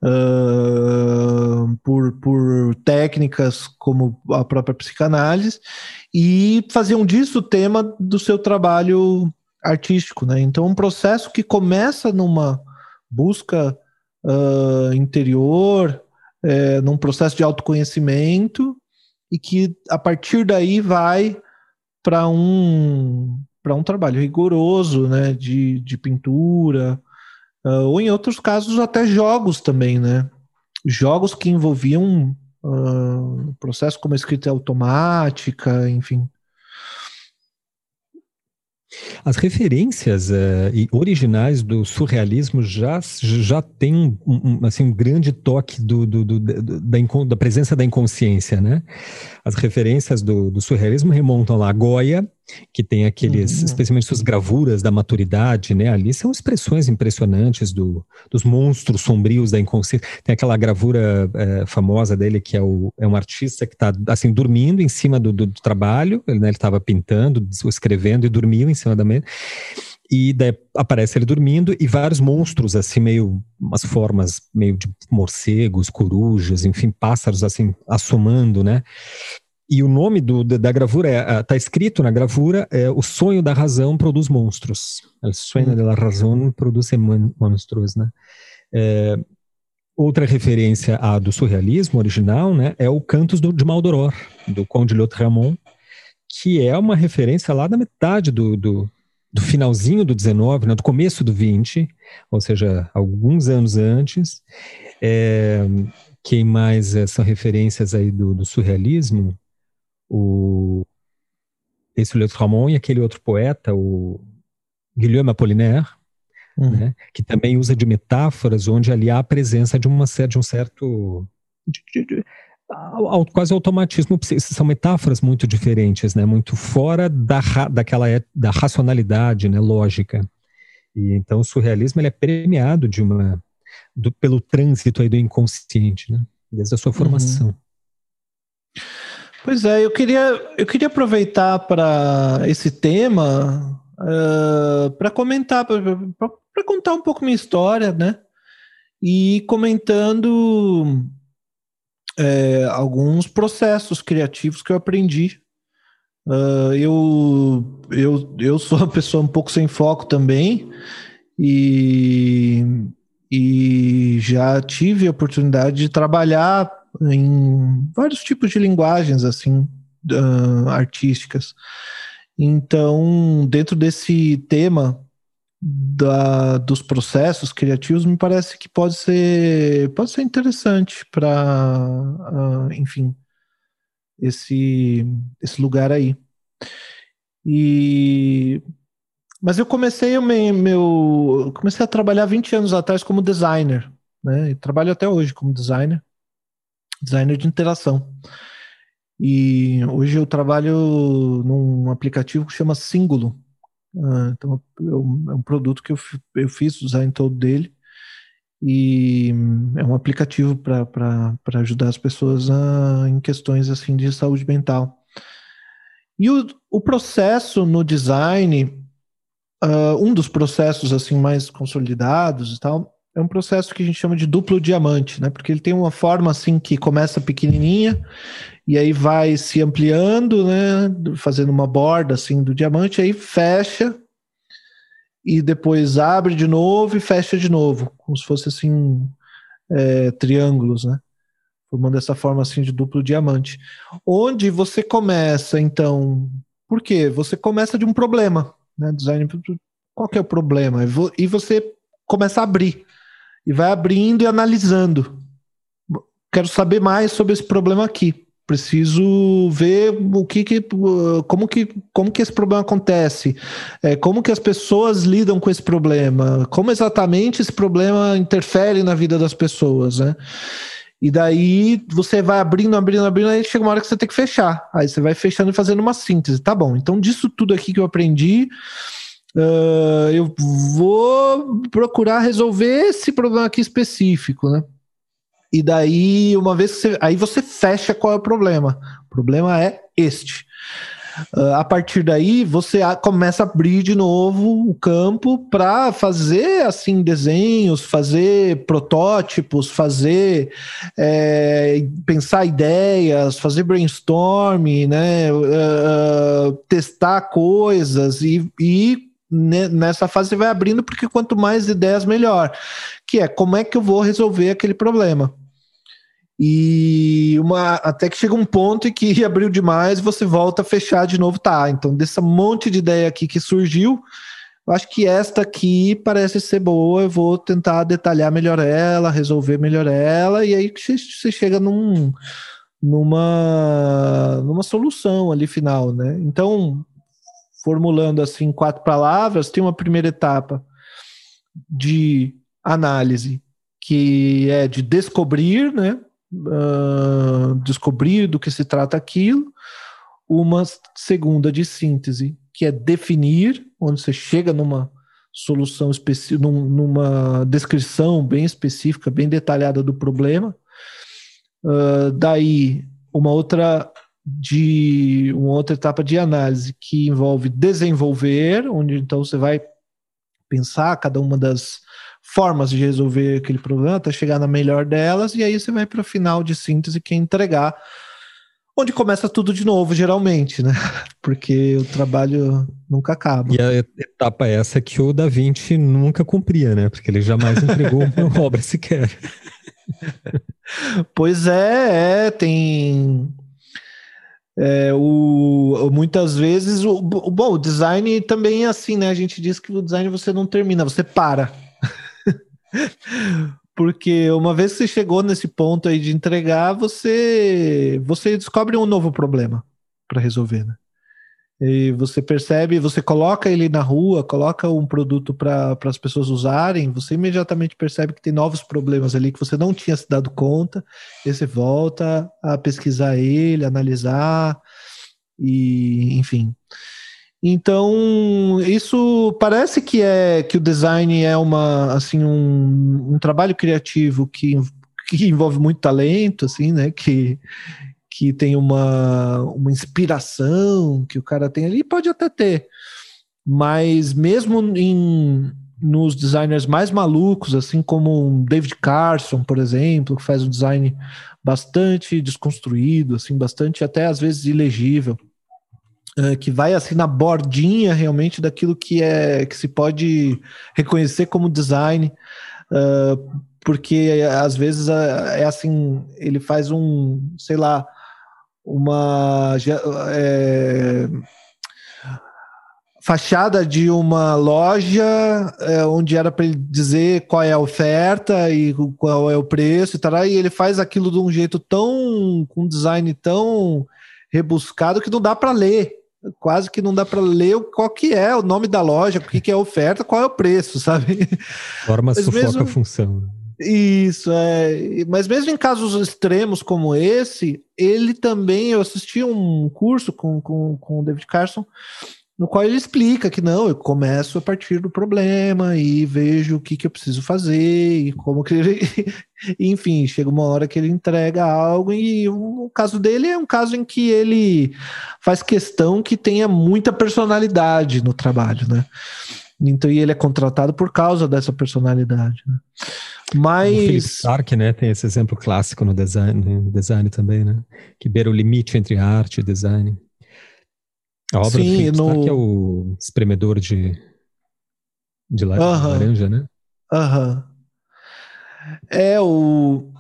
uh, por, por técnicas como a própria psicanálise e faziam disso o tema do seu trabalho artístico. Né? Então, um processo que começa numa busca uh, interior, é, num processo de autoconhecimento e que a partir daí vai para um para um trabalho rigoroso, né, de, de pintura, uh, ou em outros casos até jogos também, né, jogos que envolviam uh, processo como escrita automática, enfim. As referências uh, originais do surrealismo já, já têm um, um, assim, um grande toque do, do, do da, da, presença da inconsciência, né? As referências do, surrealismo remontam lá a Goya, que tem aqueles, uhum. especialmente suas gravuras da maturidade, né? Ali são expressões impressionantes do, dos monstros sombrios da inconsciência. Tem aquela gravura é, famosa dele que é, o, é um artista que está assim dormindo em cima do, do, do trabalho, ele né, estava pintando, escrevendo e dormiu em cima da mesa. e daí aparece ele dormindo e vários monstros, assim, meio, umas formas meio de morcegos, corujas, enfim, pássaros, assim, assomando, né? E o nome do, da gravura é, tá escrito na gravura, é o sonho da razão produz monstros. O sonho da razão produz monstros, né? É, outra referência à do surrealismo original, né, é o Cantos do, de Maldoror, do Conde Lautréamont, que é uma referência lá da metade do, do, do finalzinho do 19, né, do começo do 20, ou seja, alguns anos antes. É, quem mais é, são referências aí do, do surrealismo? O esse Le Ramon e aquele outro poeta, o Guilherme Apollinaire, uhum. né, que também usa de metáforas onde ali há a presença de, uma, de um certo de, de, quase automatismo são metáforas muito diferentes né muito fora da daquela da racionalidade né lógica e então o surrealismo ele é premiado de uma do, pelo trânsito aí do inconsciente né desde a sua uhum. formação uhum. Pois é, eu queria, eu queria aproveitar para esse tema uh, para comentar, para contar um pouco minha história, né? E comentando é, alguns processos criativos que eu aprendi. Uh, eu, eu, eu sou uma pessoa um pouco sem foco também e, e já tive a oportunidade de trabalhar em vários tipos de linguagens assim uh, artísticas. Então, dentro desse tema da, dos processos criativos, me parece que pode ser pode ser interessante para, uh, enfim, esse esse lugar aí. E mas eu comecei meu, meu comecei a trabalhar 20 anos atrás como designer, né? E trabalho até hoje como designer designer de interação. E hoje eu trabalho num aplicativo que chama Singulo. Uh, então, é um produto que eu, eu fiz o design todo dele. E é um aplicativo para ajudar as pessoas a, em questões assim de saúde mental. E o, o processo no design, uh, um dos processos assim mais consolidados e tal, é um processo que a gente chama de duplo diamante, né? Porque ele tem uma forma assim que começa pequenininha e aí vai se ampliando, né? Fazendo uma borda assim do diamante, aí fecha e depois abre de novo e fecha de novo, como se fosse assim é, triângulos, né? Formando essa forma assim de duplo diamante. Onde você começa, então, por quê? Você começa de um problema, né? Design, qual que é o problema? E você começa a abrir e vai abrindo e analisando. Quero saber mais sobre esse problema aqui. Preciso ver o que, que como que como que esse problema acontece, é, como que as pessoas lidam com esse problema, como exatamente esse problema interfere na vida das pessoas, né? E daí você vai abrindo, abrindo, abrindo, aí chega uma hora que você tem que fechar. Aí você vai fechando e fazendo uma síntese. Tá bom. Então, disso tudo aqui que eu aprendi, Uh, eu vou procurar resolver esse problema aqui específico, né? E daí, uma vez que você. Aí você fecha qual é o problema. O problema é este. Uh, a partir daí, você a, começa a abrir de novo o campo para fazer assim desenhos, fazer protótipos, fazer é, pensar ideias, fazer brainstorming, né? Uh, testar coisas e, e nessa fase você vai abrindo, porque quanto mais ideias, melhor. Que é como é que eu vou resolver aquele problema. E uma, até que chega um ponto em que abriu demais, você volta a fechar de novo, tá? Então, desse monte de ideia aqui que surgiu, eu acho que esta aqui parece ser boa, eu vou tentar detalhar melhor ela, resolver melhor ela, e aí você chega num, numa, numa solução ali final, né? Então, formulando assim quatro palavras, tem uma primeira etapa de análise, que é de descobrir, né? Uh, descobrir do que se trata aquilo. Uma segunda de síntese, que é definir, onde você chega numa solução específica, numa descrição bem específica, bem detalhada do problema. Uh, daí, uma outra de uma outra etapa de análise que envolve desenvolver, onde então você vai pensar cada uma das formas de resolver aquele problema até chegar na melhor delas, e aí você vai para o final de síntese que é entregar, onde começa tudo de novo, geralmente, né? Porque o trabalho nunca acaba. E a etapa essa que o Da Vinci nunca cumpria, né? Porque ele jamais entregou uma obra sequer. pois é, é tem. É, o, muitas vezes o, o, bom, o design também é assim, né? A gente diz que o design você não termina, você para. Porque uma vez que você chegou nesse ponto aí de entregar, você você descobre um novo problema para resolver, né? E você percebe, você coloca ele na rua, coloca um produto para as pessoas usarem, você imediatamente percebe que tem novos problemas ali que você não tinha se dado conta, e você volta a pesquisar ele, analisar, e enfim. Então, isso parece que é que o design é uma assim um, um trabalho criativo que, que envolve muito talento, assim, né? Que, que tem uma, uma inspiração que o cara tem ali, pode até ter. Mas mesmo em, nos designers mais malucos, assim como um David Carson, por exemplo, que faz um design bastante desconstruído, assim, bastante até às vezes ilegível, uh, que vai assim na bordinha realmente daquilo que é que se pode reconhecer como design. Uh, porque às vezes é assim, ele faz um, sei lá, uma é, fachada de uma loja é, onde era para ele dizer qual é a oferta e qual é o preço e tal, e ele faz aquilo de um jeito tão com um design tão rebuscado que não dá para ler. Quase que não dá para ler qual que é o nome da loja, o que, que é a oferta, qual é o preço, sabe? Forma Mas sufoca mesmo... a função. Isso, é. Mas mesmo em casos extremos como esse, ele também. Eu assisti um curso com, com, com o David Carson, no qual ele explica que não, eu começo a partir do problema e vejo o que, que eu preciso fazer e como que ele. Enfim, chega uma hora que ele entrega algo, e o caso dele é um caso em que ele faz questão que tenha muita personalidade no trabalho, né? Então, e ele é contratado por causa dessa personalidade, né? Mas. O Philip Stark, né, tem esse exemplo clássico no design, no design também, né? Que beira o limite entre arte e design. A obra Sim, do Philip no... Stark é o espremedor de, de uh -huh. laranja, né? Aham. Uh -huh. É o.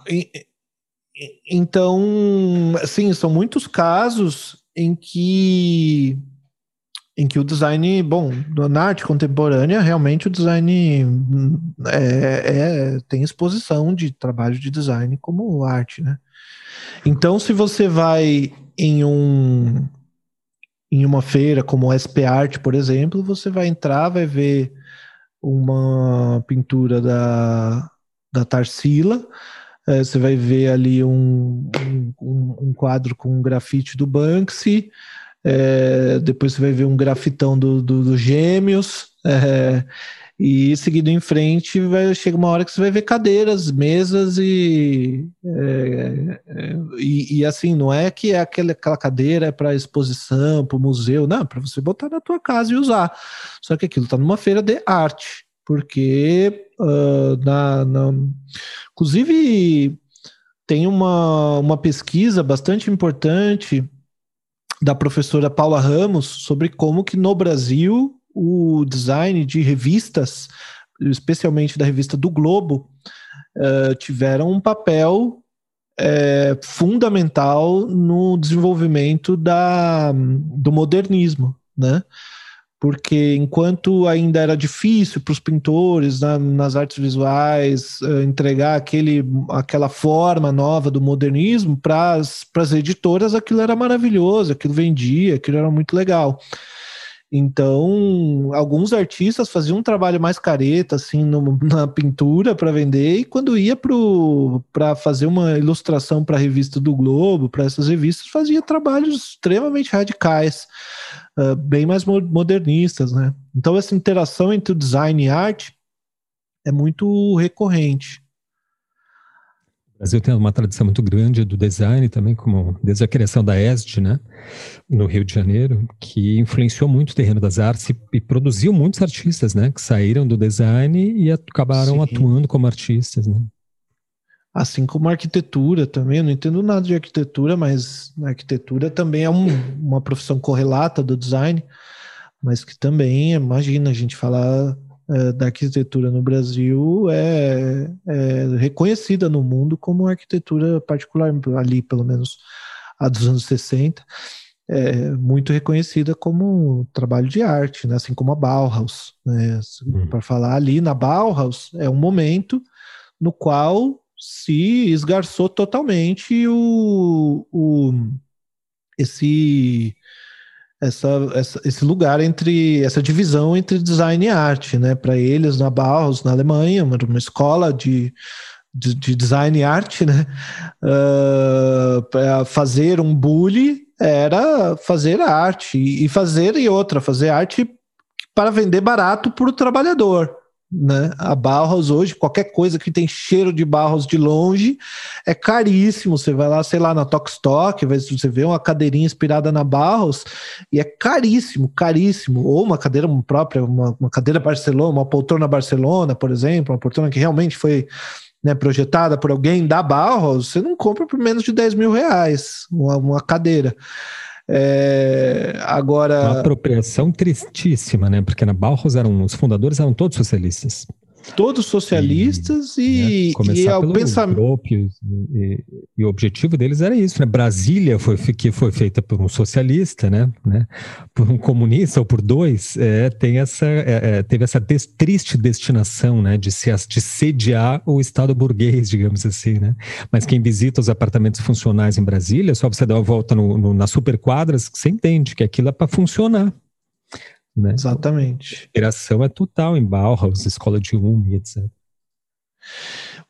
Então, sim, são muitos casos em que em que o design, bom, na arte contemporânea, realmente o design é, é, tem exposição de trabalho de design como arte, né? Então, se você vai em um em uma feira como o SP Art, por exemplo, você vai entrar, vai ver uma pintura da, da Tarsila, é, você vai ver ali um, um, um quadro com um grafite do Banksy, é, depois você vai ver um grafitão do, do, do Gêmeos. É, e seguindo em frente, vai, chega uma hora que você vai ver cadeiras, mesas e, é, é e, e, assim, não é que é aquela, aquela cadeira é para exposição, para o museu, não, é para você botar na tua casa e usar. Só que aquilo está numa feira de arte, porque uh, na, na, inclusive tem uma, uma pesquisa bastante importante da professora Paula Ramos sobre como que no Brasil o design de revistas, especialmente da revista do Globo, uh, tiveram um papel uh, fundamental no desenvolvimento da, do modernismo, né? Porque enquanto ainda era difícil para os pintores na, nas artes visuais uh, entregar aquele, aquela forma nova do modernismo para as editoras, aquilo era maravilhoso, aquilo vendia, aquilo era muito legal. Então, alguns artistas faziam um trabalho mais careta, assim, no, na pintura para vender, e quando ia para fazer uma ilustração para a revista do Globo, para essas revistas, fazia trabalhos extremamente radicais, uh, bem mais modernistas, né? Então, essa interação entre o design e arte é muito recorrente. O Brasil tem uma tradição muito grande do design também, como desde a criação da ESD, né, no Rio de Janeiro, que influenciou muito o terreno das artes e, e produziu muitos artistas, né, que saíram do design e acabaram Sim. atuando como artistas, né. Assim como a arquitetura também, eu não entendo nada de arquitetura, mas a arquitetura também é um, uma profissão correlata do design, mas que também, imagina, a gente falar é, da arquitetura no Brasil é, é, reconhecida no mundo como arquitetura particular, ali pelo menos a dos anos 60, é muito reconhecida como trabalho de arte, né? assim como a Bauhaus. Né? Hum. Para falar ali na Bauhaus, é um momento no qual se esgarçou totalmente o, o esse essa, essa, esse lugar entre essa divisão entre design e arte, né? Para eles na Bauhaus, na Alemanha, uma, escola de, de, de, design e arte, né? Uh, fazer um bully era fazer arte e fazer e outra, fazer arte para vender barato para o trabalhador né? A Barros hoje, qualquer coisa que tem cheiro de Barros de longe é caríssimo. Você vai lá, sei lá, na Tokstok, você vê uma cadeirinha inspirada na Barros e é caríssimo, caríssimo. Ou uma cadeira própria, uma, uma cadeira Barcelona, uma poltrona Barcelona, por exemplo, uma poltrona que realmente foi né, projetada por alguém da Barros, você não compra por menos de 10 mil reais uma, uma cadeira. É, agora. Uma apropriação tristíssima, né? Porque na Bauhaus eram, os fundadores eram todos socialistas todos socialistas e, e, né, e é o pensamento. E, e, o objetivo deles era isso, né? Brasília foi, que foi feita por um socialista, né? né? Por um comunista ou por dois, é, tem essa, é, é, teve essa des, triste destinação, né? De, se, de sediar o Estado burguês, digamos assim, né? Mas quem visita os apartamentos funcionais em Brasília, só você dar uma volta no, no, nas superquadras, você entende que aquilo é para funcionar, né? Exatamente. A inspiração é total em Bauhaus, escola de Ulm, etc.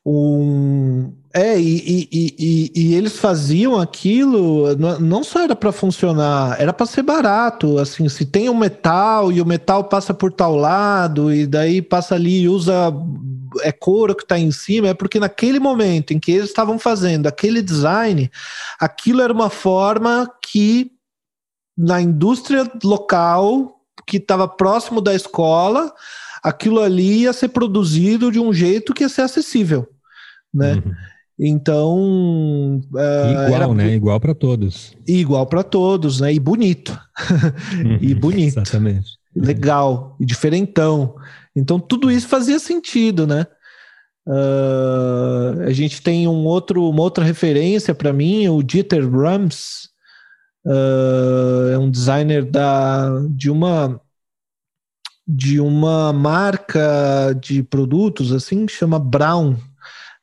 Um, é, e, e, e, e, eles faziam aquilo, não só era para funcionar, era para ser barato. Assim, se tem um metal e o metal passa por tal lado, e daí passa ali e usa é couro que está em cima, é porque naquele momento em que eles estavam fazendo aquele design, aquilo era uma forma que na indústria local que estava próximo da escola, aquilo ali ia ser produzido de um jeito que ia ser acessível, né? Uhum. Então uh, igual, né? Igual para todos. Igual para todos, né? E bonito, uhum, e bonito, exatamente. Legal e diferentão. Então tudo isso fazia sentido, né? Uh, a gente tem um outro, uma outra referência para mim, o Dieter Rams, uh, é um designer da, de uma de uma marca de produtos assim que chama Brown,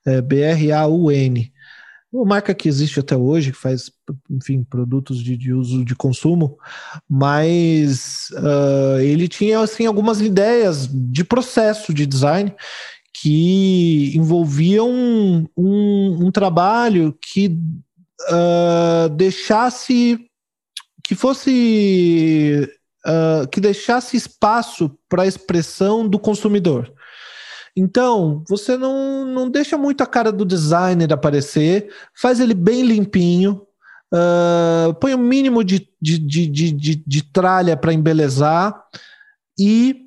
é, B-R-A-U-N. Uma marca que existe até hoje, que faz, enfim, produtos de, de uso de consumo, mas uh, ele tinha assim algumas ideias de processo de design que envolviam um, um, um trabalho que uh, deixasse que fosse uh, que deixasse espaço para a expressão do consumidor. Então, você não, não deixa muito a cara do designer aparecer, faz ele bem limpinho, uh, põe o um mínimo de, de, de, de, de tralha para embelezar e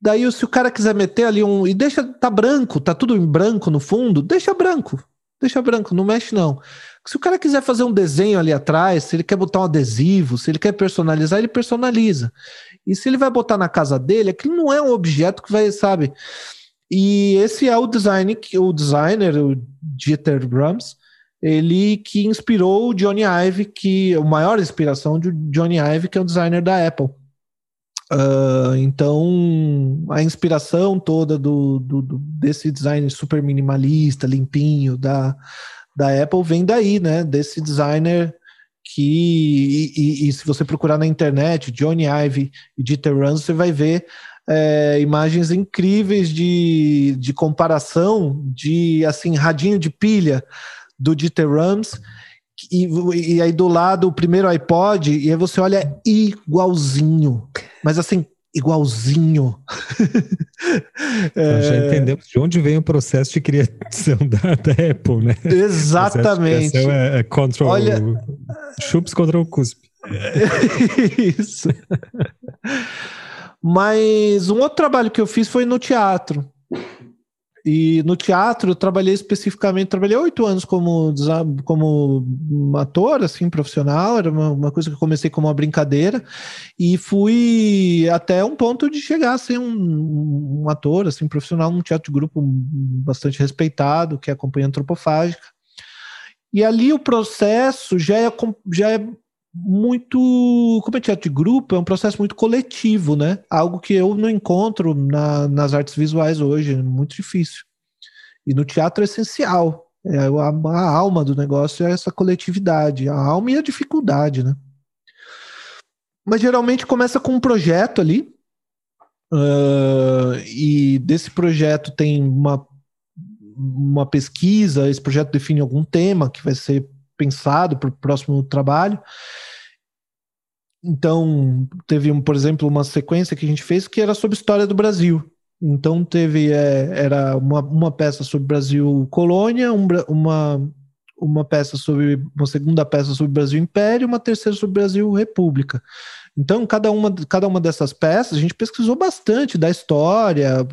daí se o cara quiser meter ali um e deixa tá branco, tá tudo em branco no fundo, deixa branco, deixa branco, não mexe não. Se o cara quiser fazer um desenho ali atrás, se ele quer botar um adesivo, se ele quer personalizar, ele personaliza. E se ele vai botar na casa dele, aquilo não é um objeto que vai, sabe? E esse é o design que o designer, o Dieter Brahms, ele que inspirou o Johnny Ive, que a maior inspiração de Johnny Ive, que é o designer da Apple. Uh, então, a inspiração toda do, do, do, desse design super minimalista, limpinho, da, da Apple vem daí, né? Desse designer que, e, e, e se você procurar na internet, Johnny Ive e Dieter Rams, você vai ver é, imagens incríveis de, de comparação de assim radinho de pilha do Dieter Rams e, e aí do lado o primeiro iPod e aí você olha igualzinho, mas assim igualzinho. é... Já entendemos de onde vem o processo de criação da, da Apple, né? Exatamente. O é, é control, Olha... chups contra o cuspe. Isso. Mas um outro trabalho que eu fiz foi no teatro. E no teatro eu trabalhei especificamente, trabalhei oito anos como, como ator, assim, profissional, era uma, uma, coisa que eu comecei como uma brincadeira, e fui até um ponto de chegar a ser um, um ator, assim, profissional num teatro de grupo bastante respeitado, que é a Companhia Antropofágica. E ali o processo já é, já é muito. Como é teatro de grupo, é um processo muito coletivo, né? Algo que eu não encontro na, nas artes visuais hoje, é muito difícil. E no teatro é essencial. É a, a, alma do negócio é essa coletividade, a alma e a dificuldade, né? Mas geralmente começa com um projeto ali, uh, e desse projeto tem uma, uma pesquisa, esse projeto define algum tema que vai ser pensado para o próximo trabalho. Então, teve, por exemplo, uma sequência que a gente fez que era sobre história do Brasil. Então, teve é, era uma, uma peça sobre Brasil colônia, um, uma, uma peça sobre uma segunda peça sobre Brasil Império, uma terceira sobre Brasil República. Então, cada uma, cada uma dessas peças, a gente pesquisou bastante da história,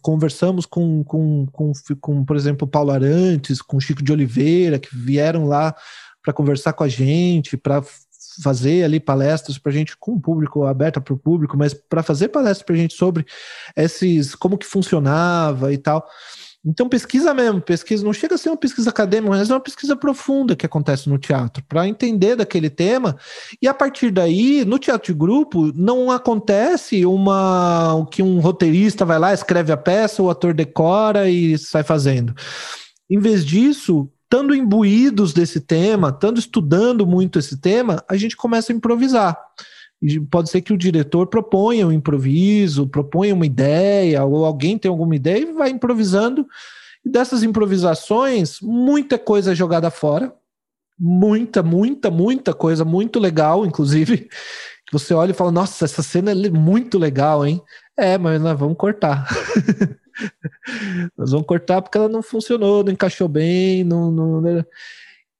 conversamos com, com, com, com por exemplo, Paulo Arantes, com Chico de Oliveira, que vieram lá para conversar com a gente, para fazer ali palestras para a gente com o público aberta para o público, mas para fazer palestras para a gente sobre esses como que funcionava e tal. Então pesquisa mesmo, pesquisa não chega a ser uma pesquisa acadêmica, mas é uma pesquisa profunda que acontece no teatro, para entender daquele tema. E a partir daí, no teatro de grupo, não acontece uma que um roteirista vai lá, escreve a peça, o ator decora e sai fazendo. Em vez disso, estando imbuídos desse tema, estando estudando muito esse tema, a gente começa a improvisar. Pode ser que o diretor proponha um improviso, proponha uma ideia, ou alguém tem alguma ideia e vai improvisando. E dessas improvisações, muita coisa é jogada fora. Muita, muita, muita coisa, muito legal, inclusive. Você olha e fala: Nossa, essa cena é muito legal, hein? É, mas nós vamos cortar. nós vamos cortar porque ela não funcionou, não encaixou bem, não, não, né?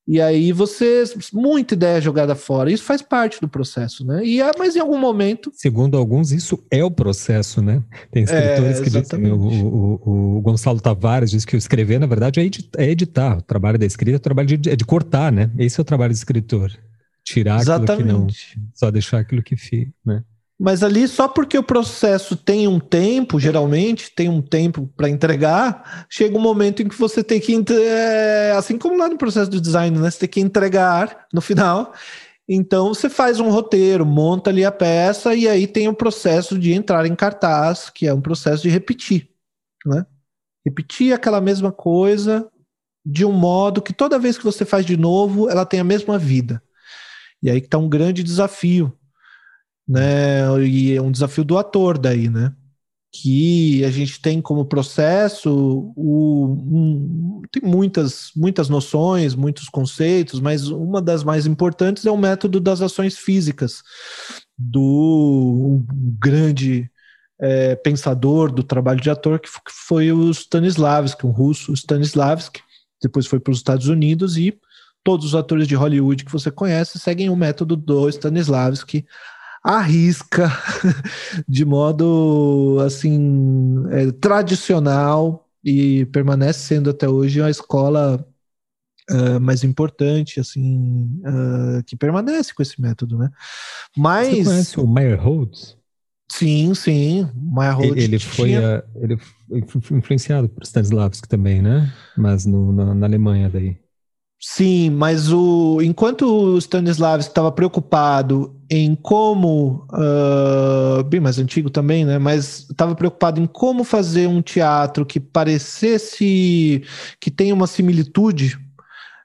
E aí você, muita ideia jogada fora. Isso faz parte do processo, né? E, ah, mas em algum momento. Segundo alguns, isso é o processo, né? Tem escritores é, que dizem. O, o, o, Gonçalo Tavares diz que escrever, na verdade, é, é editar. O trabalho da escrita é o trabalho de, é de cortar, né? Esse é o trabalho do escritor. Tirar Exatamente. aquilo que não. Só deixar aquilo que fica, né? Mas ali, só porque o processo tem um tempo, geralmente tem um tempo para entregar, chega um momento em que você tem que, é, assim como lá no processo do design, né? Você tem que entregar no final. Então você faz um roteiro, monta ali a peça e aí tem o processo de entrar em cartaz, que é um processo de repetir, né? Repetir aquela mesma coisa de um modo que toda vez que você faz de novo, ela tem a mesma vida. E aí que está um grande desafio né? E é um desafio do ator daí, né? Que a gente tem como processo o, um, tem muitas muitas noções, muitos conceitos, mas uma das mais importantes é o método das ações físicas do um grande é, pensador do trabalho de ator que foi o Stanislavski, um russo Stanislavski, depois foi para os Estados Unidos e todos os atores de Hollywood que você conhece seguem o método do Stanislavski arrisca de modo assim é, tradicional e permanece sendo até hoje a escola uh, mais importante assim uh, que permanece com esse método, né? Mas Você conhece o Meyer? Sim, sim. Meyer ele, foi tinha... ele foi influenciado por Stanislavski também, né? Mas no, na, na Alemanha daí. Sim, mas o enquanto o Stanislavski estava preocupado em como, uh, bem mais antigo também, né? Mas estava preocupado em como fazer um teatro que parecesse que tenha uma similitude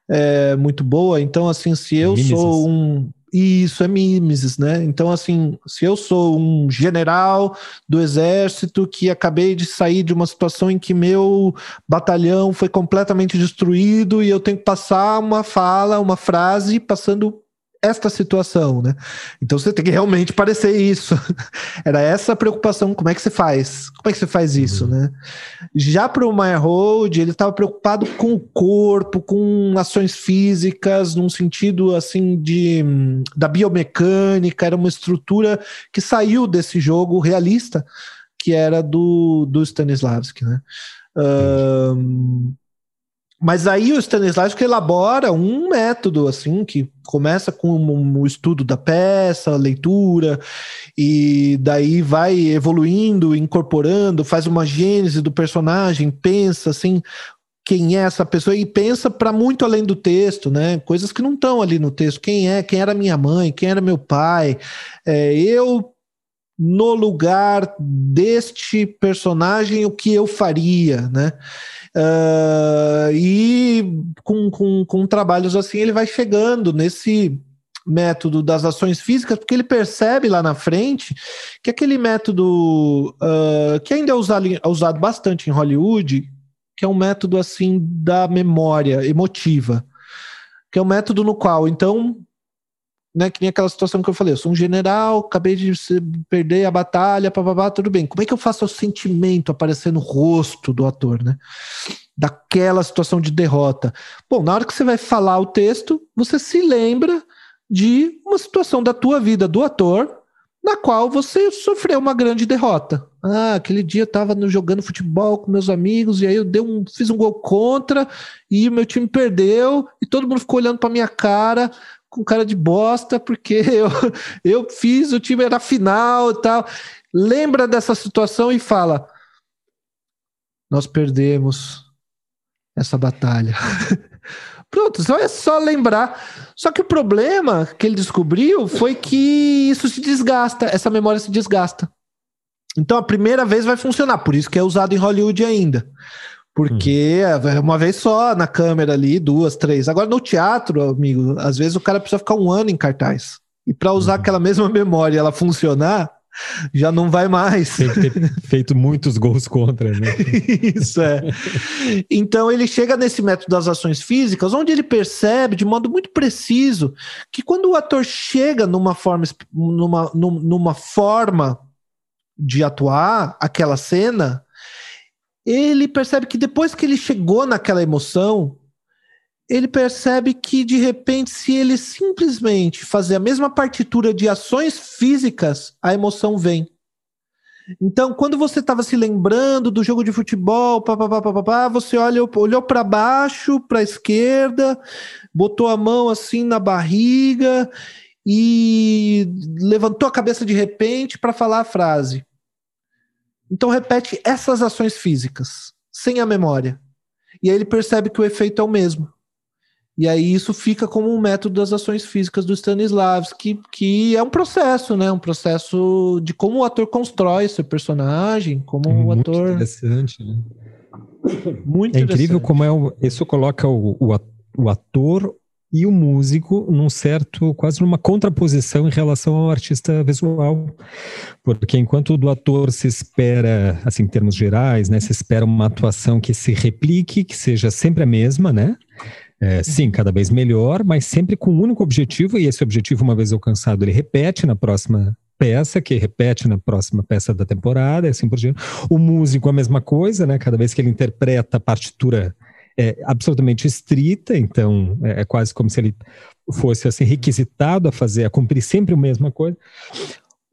é, muito boa. Então, assim, se eu Mimesis. sou um isso é mimesis, né? Então, assim, se eu sou um general do exército que acabei de sair de uma situação em que meu batalhão foi completamente destruído e eu tenho que passar uma fala, uma frase, passando esta situação, né? Então você tem que realmente parecer isso. Era essa a preocupação, como é que você faz? Como é que você faz isso, uhum. né? Já para o Road, ele estava preocupado com o corpo, com ações físicas, num sentido assim de da biomecânica, era uma estrutura que saiu desse jogo realista, que era do, do Stanislavski, né? Um, mas aí o Stanislavski elabora um método assim que começa com o estudo da peça, leitura e daí vai evoluindo, incorporando, faz uma gênese do personagem, pensa assim quem é essa pessoa e pensa para muito além do texto, né? Coisas que não estão ali no texto. Quem é? Quem era minha mãe? Quem era meu pai? É, eu no lugar deste personagem, o que eu faria, né? Uh, e com, com, com trabalhos assim, ele vai chegando nesse método das ações físicas, porque ele percebe lá na frente que aquele método uh, que ainda é usado, é usado bastante em Hollywood, que é um método assim da memória emotiva, que é um método no qual, então, né, que nem aquela situação que eu falei, eu sou um general, acabei de perder a batalha, papapá, tudo bem. Como é que eu faço o sentimento aparecer no rosto do ator, né? Daquela situação de derrota. Bom, na hora que você vai falar o texto, você se lembra de uma situação da tua vida do ator na qual você sofreu uma grande derrota. Ah, aquele dia eu estava jogando futebol com meus amigos e aí eu dei um, fiz um gol contra e o meu time perdeu e todo mundo ficou olhando para minha cara com cara de bosta, porque eu, eu fiz, o time era final e tal. Lembra dessa situação e fala: Nós perdemos essa batalha. Pronto, só é só lembrar. Só que o problema que ele descobriu foi que isso se desgasta, essa memória se desgasta. Então a primeira vez vai funcionar, por isso que é usado em Hollywood ainda. Porque hum. é uma vez só na câmera ali, duas, três. Agora no teatro, amigo, às vezes o cara precisa ficar um ano em cartaz. E para usar uhum. aquela mesma memória ela funcionar, já não vai mais. Tem que ter feito muitos gols contra, né? Isso é. Então ele chega nesse método das ações físicas, onde ele percebe de modo muito preciso que quando o ator chega numa forma, numa, numa forma de atuar aquela cena, ele percebe que depois que ele chegou naquela emoção, ele percebe que de repente, se ele simplesmente fazer a mesma partitura de ações físicas, a emoção vem. Então, quando você estava se lembrando do jogo de futebol, pá, pá, pá, pá, você olha, olhou para baixo, para a esquerda, botou a mão assim na barriga e levantou a cabeça de repente para falar a frase. Então repete essas ações físicas, sem a memória. E aí ele percebe que o efeito é o mesmo. E aí isso fica como um método das ações físicas do Stanislavski, que é um processo, né? Um processo de como o ator constrói seu personagem, como é o ator. Interessante, né? Muito é incrível como é o, isso coloca o, o ator e o músico num certo, quase numa contraposição em relação ao artista visual. Porque enquanto do ator se espera, assim, em termos gerais, né, se espera uma atuação que se replique, que seja sempre a mesma, né? É, sim, cada vez melhor, mas sempre com um único objetivo, e esse objetivo, uma vez alcançado, ele repete na próxima peça, que repete na próxima peça da temporada, e assim por diante. O músico, a mesma coisa, né? Cada vez que ele interpreta a partitura é absolutamente estrita, então é, é, quase como se ele fosse assim requisitado a fazer, a cumprir sempre a mesma coisa.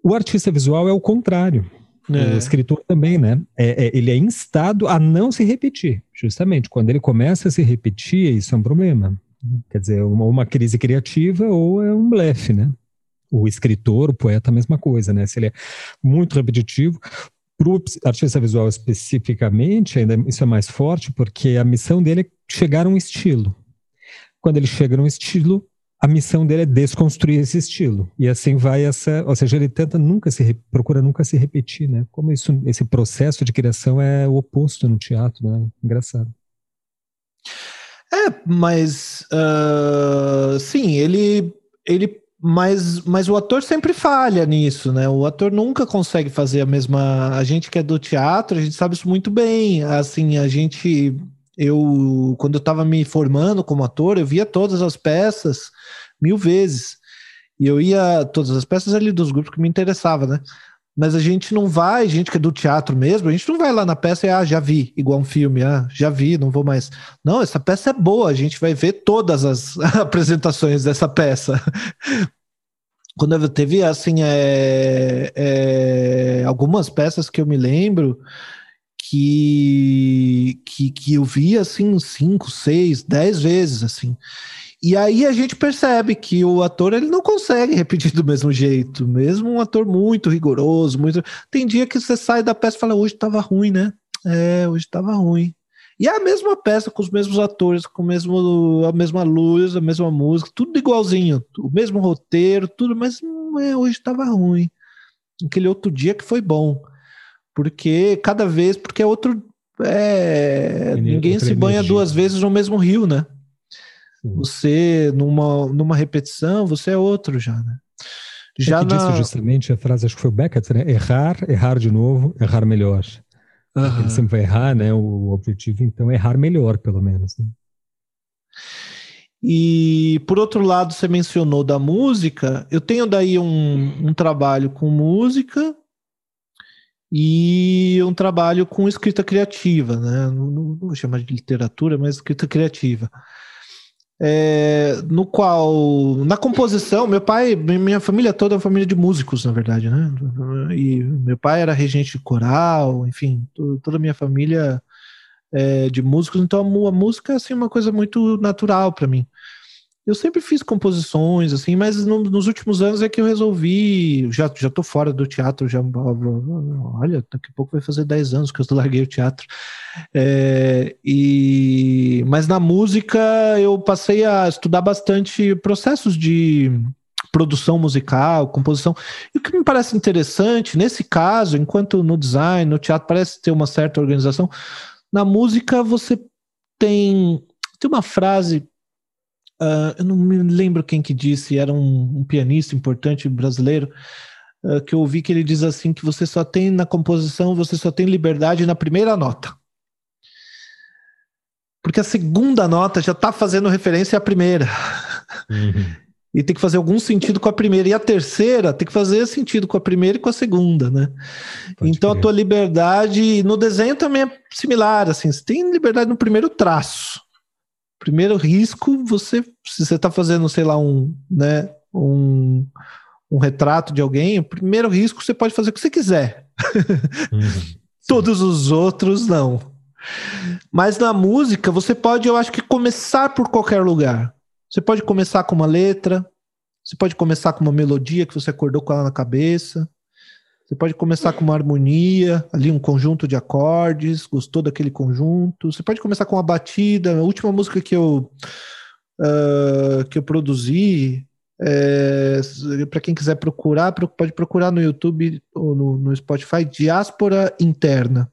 O artista visual é o contrário. É. O escritor também, né? É, é, ele é instado a não se repetir, justamente. Quando ele começa a se repetir, isso é um problema. Quer dizer, uma, uma crise criativa ou é um blefe, né? O escritor, o poeta, a mesma coisa, né? Se ele é muito repetitivo, para o artista visual especificamente, ainda isso é mais forte, porque a missão dele é chegar a um estilo. Quando ele chega num estilo, a missão dele é desconstruir esse estilo. E assim vai essa, ou seja, ele tenta nunca se procura nunca se repetir, né? Como isso, esse processo de criação é o oposto no teatro, né? Engraçado. É, mas uh, sim, ele ele mas, mas o ator sempre falha nisso, né? O ator nunca consegue fazer a mesma. A gente que é do teatro, a gente sabe isso muito bem. Assim, a gente. Eu, quando eu estava me formando como ator, eu via todas as peças mil vezes. E eu ia todas as peças ali dos grupos que me interessava, né? Mas a gente não vai, gente que é do teatro mesmo, a gente não vai lá na peça e, ah, já vi, igual um filme, ah, já vi, não vou mais. Não, essa peça é boa, a gente vai ver todas as apresentações dessa peça. Quando eu teve, assim, é, é, algumas peças que eu me lembro que, que, que eu vi, assim, cinco, seis, dez vezes, assim. E aí a gente percebe que o ator ele não consegue repetir do mesmo jeito, mesmo um ator muito rigoroso, muito. Tem dia que você sai da peça e fala, hoje estava ruim, né? É, hoje estava ruim. E é a mesma peça com os mesmos atores, com o mesmo, a mesma luz, a mesma música, tudo igualzinho, o mesmo roteiro, tudo, mas é, hoje estava ruim. Aquele outro dia que foi bom. Porque cada vez, porque é outro. É, ninguém se banha duas vezes no mesmo rio, né? Você, numa, numa repetição, você é outro já, né? É já é que na... disse justamente a frase, acho que foi o Beckett, né? Errar, errar de novo, errar melhor. Uhum. Ele sempre vai errar, né? O objetivo, então, é errar melhor, pelo menos. Né? E, por outro lado, você mencionou da música. Eu tenho daí um, um trabalho com música e um trabalho com escrita criativa, né? Não, não vou chamar de literatura, mas escrita criativa é, no qual, na composição, meu pai, minha família toda é uma família de músicos, na verdade, né? E meu pai era regente de coral, enfim, toda a minha família é de músicos, então a, música é assim, uma coisa muito natural para mim. Eu sempre fiz composições, assim, mas no, nos últimos anos é que eu resolvi. Já, já tô fora do teatro, já. Olha, daqui a pouco vai fazer 10 anos que eu larguei o teatro. É, e, mas na música eu passei a estudar bastante processos de produção musical, composição. E o que me parece interessante, nesse caso, enquanto no design, no teatro parece ter uma certa organização, na música você tem, tem uma frase Uh, eu não me lembro quem que disse, era um, um pianista importante brasileiro, uh, que eu ouvi que ele diz assim que você só tem na composição, você só tem liberdade na primeira nota. Porque a segunda nota já está fazendo referência à primeira. Uhum. E tem que fazer algum sentido com a primeira. E a terceira tem que fazer sentido com a primeira e com a segunda, né? Pode então a tua liberdade no desenho também é similar, assim, você tem liberdade no primeiro traço. Primeiro risco, você se você está fazendo, sei lá, um, né, um, um retrato de alguém, o primeiro risco você pode fazer o que você quiser. Uhum. Todos os outros não. Mas na música, você pode, eu acho que começar por qualquer lugar. Você pode começar com uma letra, você pode começar com uma melodia que você acordou com ela na cabeça, você pode começar com uma harmonia, ali um conjunto de acordes, gostou daquele conjunto. Você pode começar com uma batida. A última música que eu uh, que eu produzi, é, para quem quiser procurar, pode procurar no YouTube ou no, no Spotify, Diáspora Interna.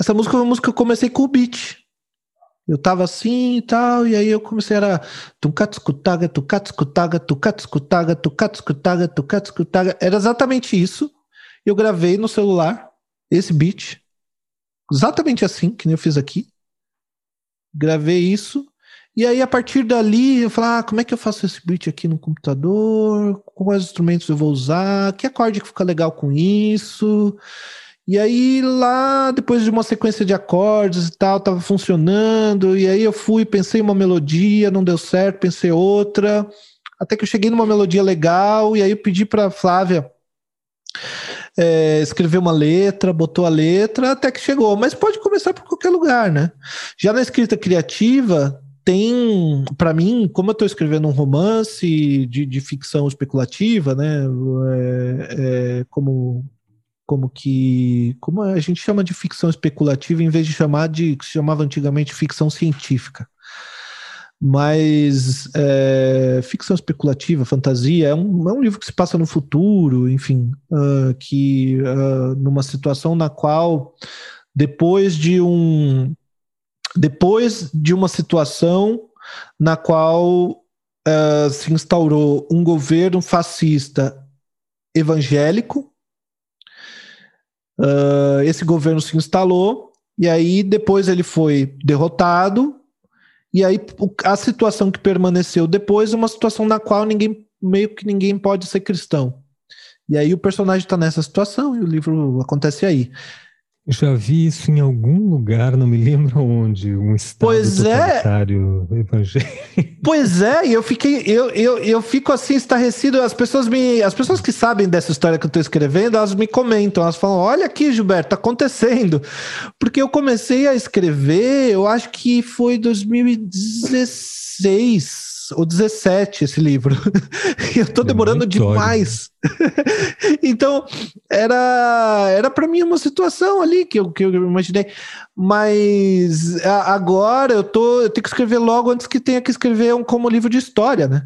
Essa música é uma música que eu comecei com o beat. Eu tava assim e tal, e aí eu comecei a tucatscutaga, tucatscutaga, tucatscutaga, tucatscutaga, tucatscutaga. Era exatamente isso. Eu gravei no celular esse beat, exatamente assim, que nem eu fiz aqui. Gravei isso, e aí a partir dali eu falei, ah, como é que eu faço esse beat aqui no computador? Quais instrumentos eu vou usar? Que acorde que fica legal com isso? E aí lá, depois de uma sequência de acordes e tal, tava funcionando, e aí eu fui, pensei uma melodia, não deu certo, pensei outra, até que eu cheguei numa melodia legal, e aí eu pedi para Flávia é, escrever uma letra, botou a letra, até que chegou. Mas pode começar por qualquer lugar, né? Já na escrita criativa, tem, para mim, como eu estou escrevendo um romance de, de ficção especulativa, né? É, é, como como que como a gente chama de ficção especulativa em vez de chamar de que se chamava antigamente ficção científica. Mas é, ficção especulativa fantasia é um, é um, livro que se passa no futuro enfim uh, que uh, numa situação na qual depois de um depois de uma situação na qual uh, se instaurou um governo fascista evangélico Uh, esse governo se instalou e aí depois ele foi derrotado e aí a situação que permaneceu depois é uma situação na qual ninguém meio que ninguém pode ser cristão. E aí o personagem está nessa situação e o livro acontece aí. Já vi isso em algum lugar, não me lembro onde, um estado pois é. totalitário é. evangélico. Pois é, e eu fiquei, eu, eu, eu fico assim estarrecido. As pessoas me, as pessoas que sabem dessa história que eu estou escrevendo, elas me comentam, elas falam: "Olha aqui, Gilberto, tá acontecendo". Porque eu comecei a escrever, eu acho que foi 2016 ou 17 esse livro. eu tô demorando demais. então, era era para mim uma situação ali que eu, que eu imaginei. Mas agora eu tô eu tenho que escrever logo antes que tenha que escrever um como livro de história, né?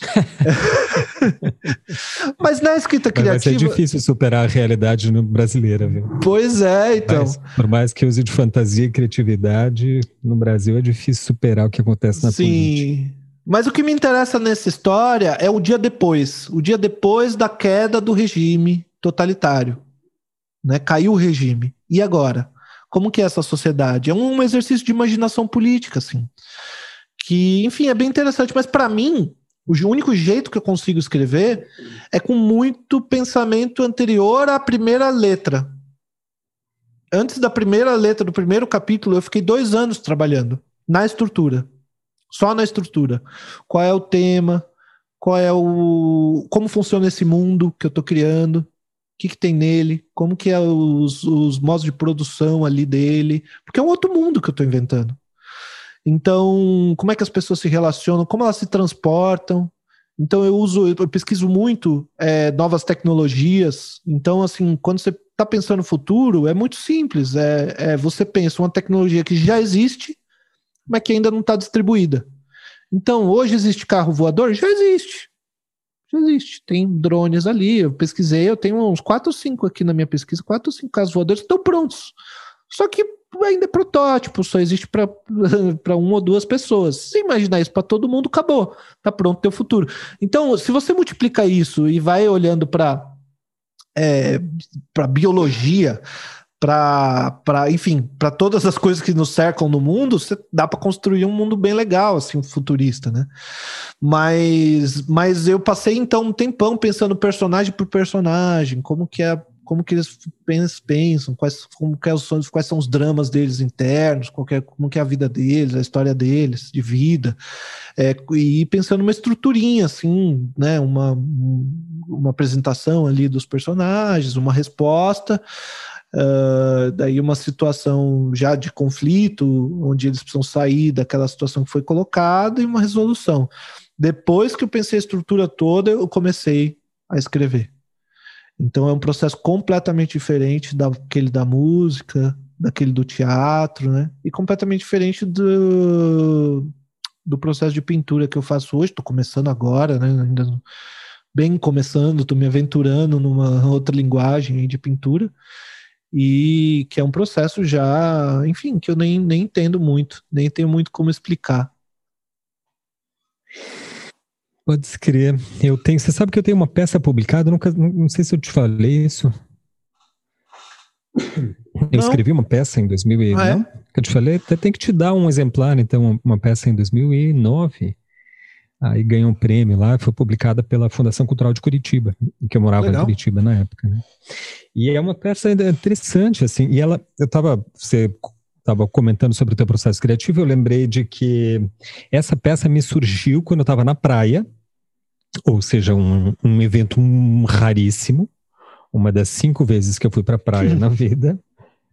Mas na escrita criativa. Mas é difícil superar a realidade brasileira, viu? Pois é, então. Mas, por mais que use de fantasia e criatividade, no Brasil é difícil superar o que acontece na Sim. política. Mas o que me interessa nessa história é o dia depois, o dia depois da queda do regime totalitário, né? Caiu o regime. E agora? Como que é essa sociedade? É um exercício de imaginação política, assim. Que, enfim, é bem interessante, mas para mim, o único jeito que eu consigo escrever é com muito pensamento anterior à primeira letra. Antes da primeira letra do primeiro capítulo, eu fiquei dois anos trabalhando na estrutura. Só na estrutura. Qual é o tema? Qual é o. Como funciona esse mundo que eu estou criando? O que, que tem nele? Como que é os, os modos de produção ali dele? Porque é um outro mundo que eu estou inventando. Então, como é que as pessoas se relacionam? Como elas se transportam? Então, eu uso, eu pesquiso muito é, novas tecnologias. Então, assim, quando você está pensando no futuro, é muito simples. É, é, você pensa uma tecnologia que já existe mas que ainda não está distribuída. Então, hoje existe carro voador? Já existe. Já existe. Tem drones ali. Eu pesquisei, eu tenho uns 4 ou 5 aqui na minha pesquisa. 4 ou 5 carros voadores estão prontos. Só que ainda é protótipo, só existe para uma ou duas pessoas. Se imaginar isso para todo mundo, acabou. Está pronto teu futuro. Então, se você multiplica isso e vai olhando para é, para biologia, para, enfim, para todas as coisas que nos cercam no mundo, você dá para construir um mundo bem legal, assim, futurista, né? Mas, mas eu passei então um tempão pensando personagem por personagem, como que é, como que eles pensam, quais, como que é os, quais são os dramas deles internos, qual que é, como que é a vida deles, a história deles, de vida, é, e pensando uma estruturinha, assim, né? Uma, uma apresentação ali dos personagens, uma resposta Uh, daí uma situação já de conflito, onde eles precisam sair daquela situação que foi colocada e uma resolução. Depois que eu pensei a estrutura toda, eu comecei a escrever. Então é um processo completamente diferente daquele da música, daquele do teatro, né? E completamente diferente do, do processo de pintura que eu faço hoje. Estou começando agora, né? Ainda bem começando, estou me aventurando numa outra linguagem de pintura e que é um processo já, enfim, que eu nem, nem entendo muito, nem tenho muito como explicar. Pode escrever. Eu tenho, você sabe que eu tenho uma peça publicada, nunca, não sei se eu te falei isso. Eu não. escrevi uma peça em 2009. Ah, é? Que eu te falei, até tem que te dar um exemplar, então, uma peça em 2009. Aí ganhou um prêmio lá, foi publicada pela Fundação Cultural de Curitiba, que eu morava Legal. em Curitiba na época, né? E é uma peça interessante, assim, e ela, eu estava, você estava comentando sobre o teu processo criativo, eu lembrei de que essa peça me surgiu quando eu estava na praia, ou seja, um, um evento raríssimo, uma das cinco vezes que eu fui para a praia na vida,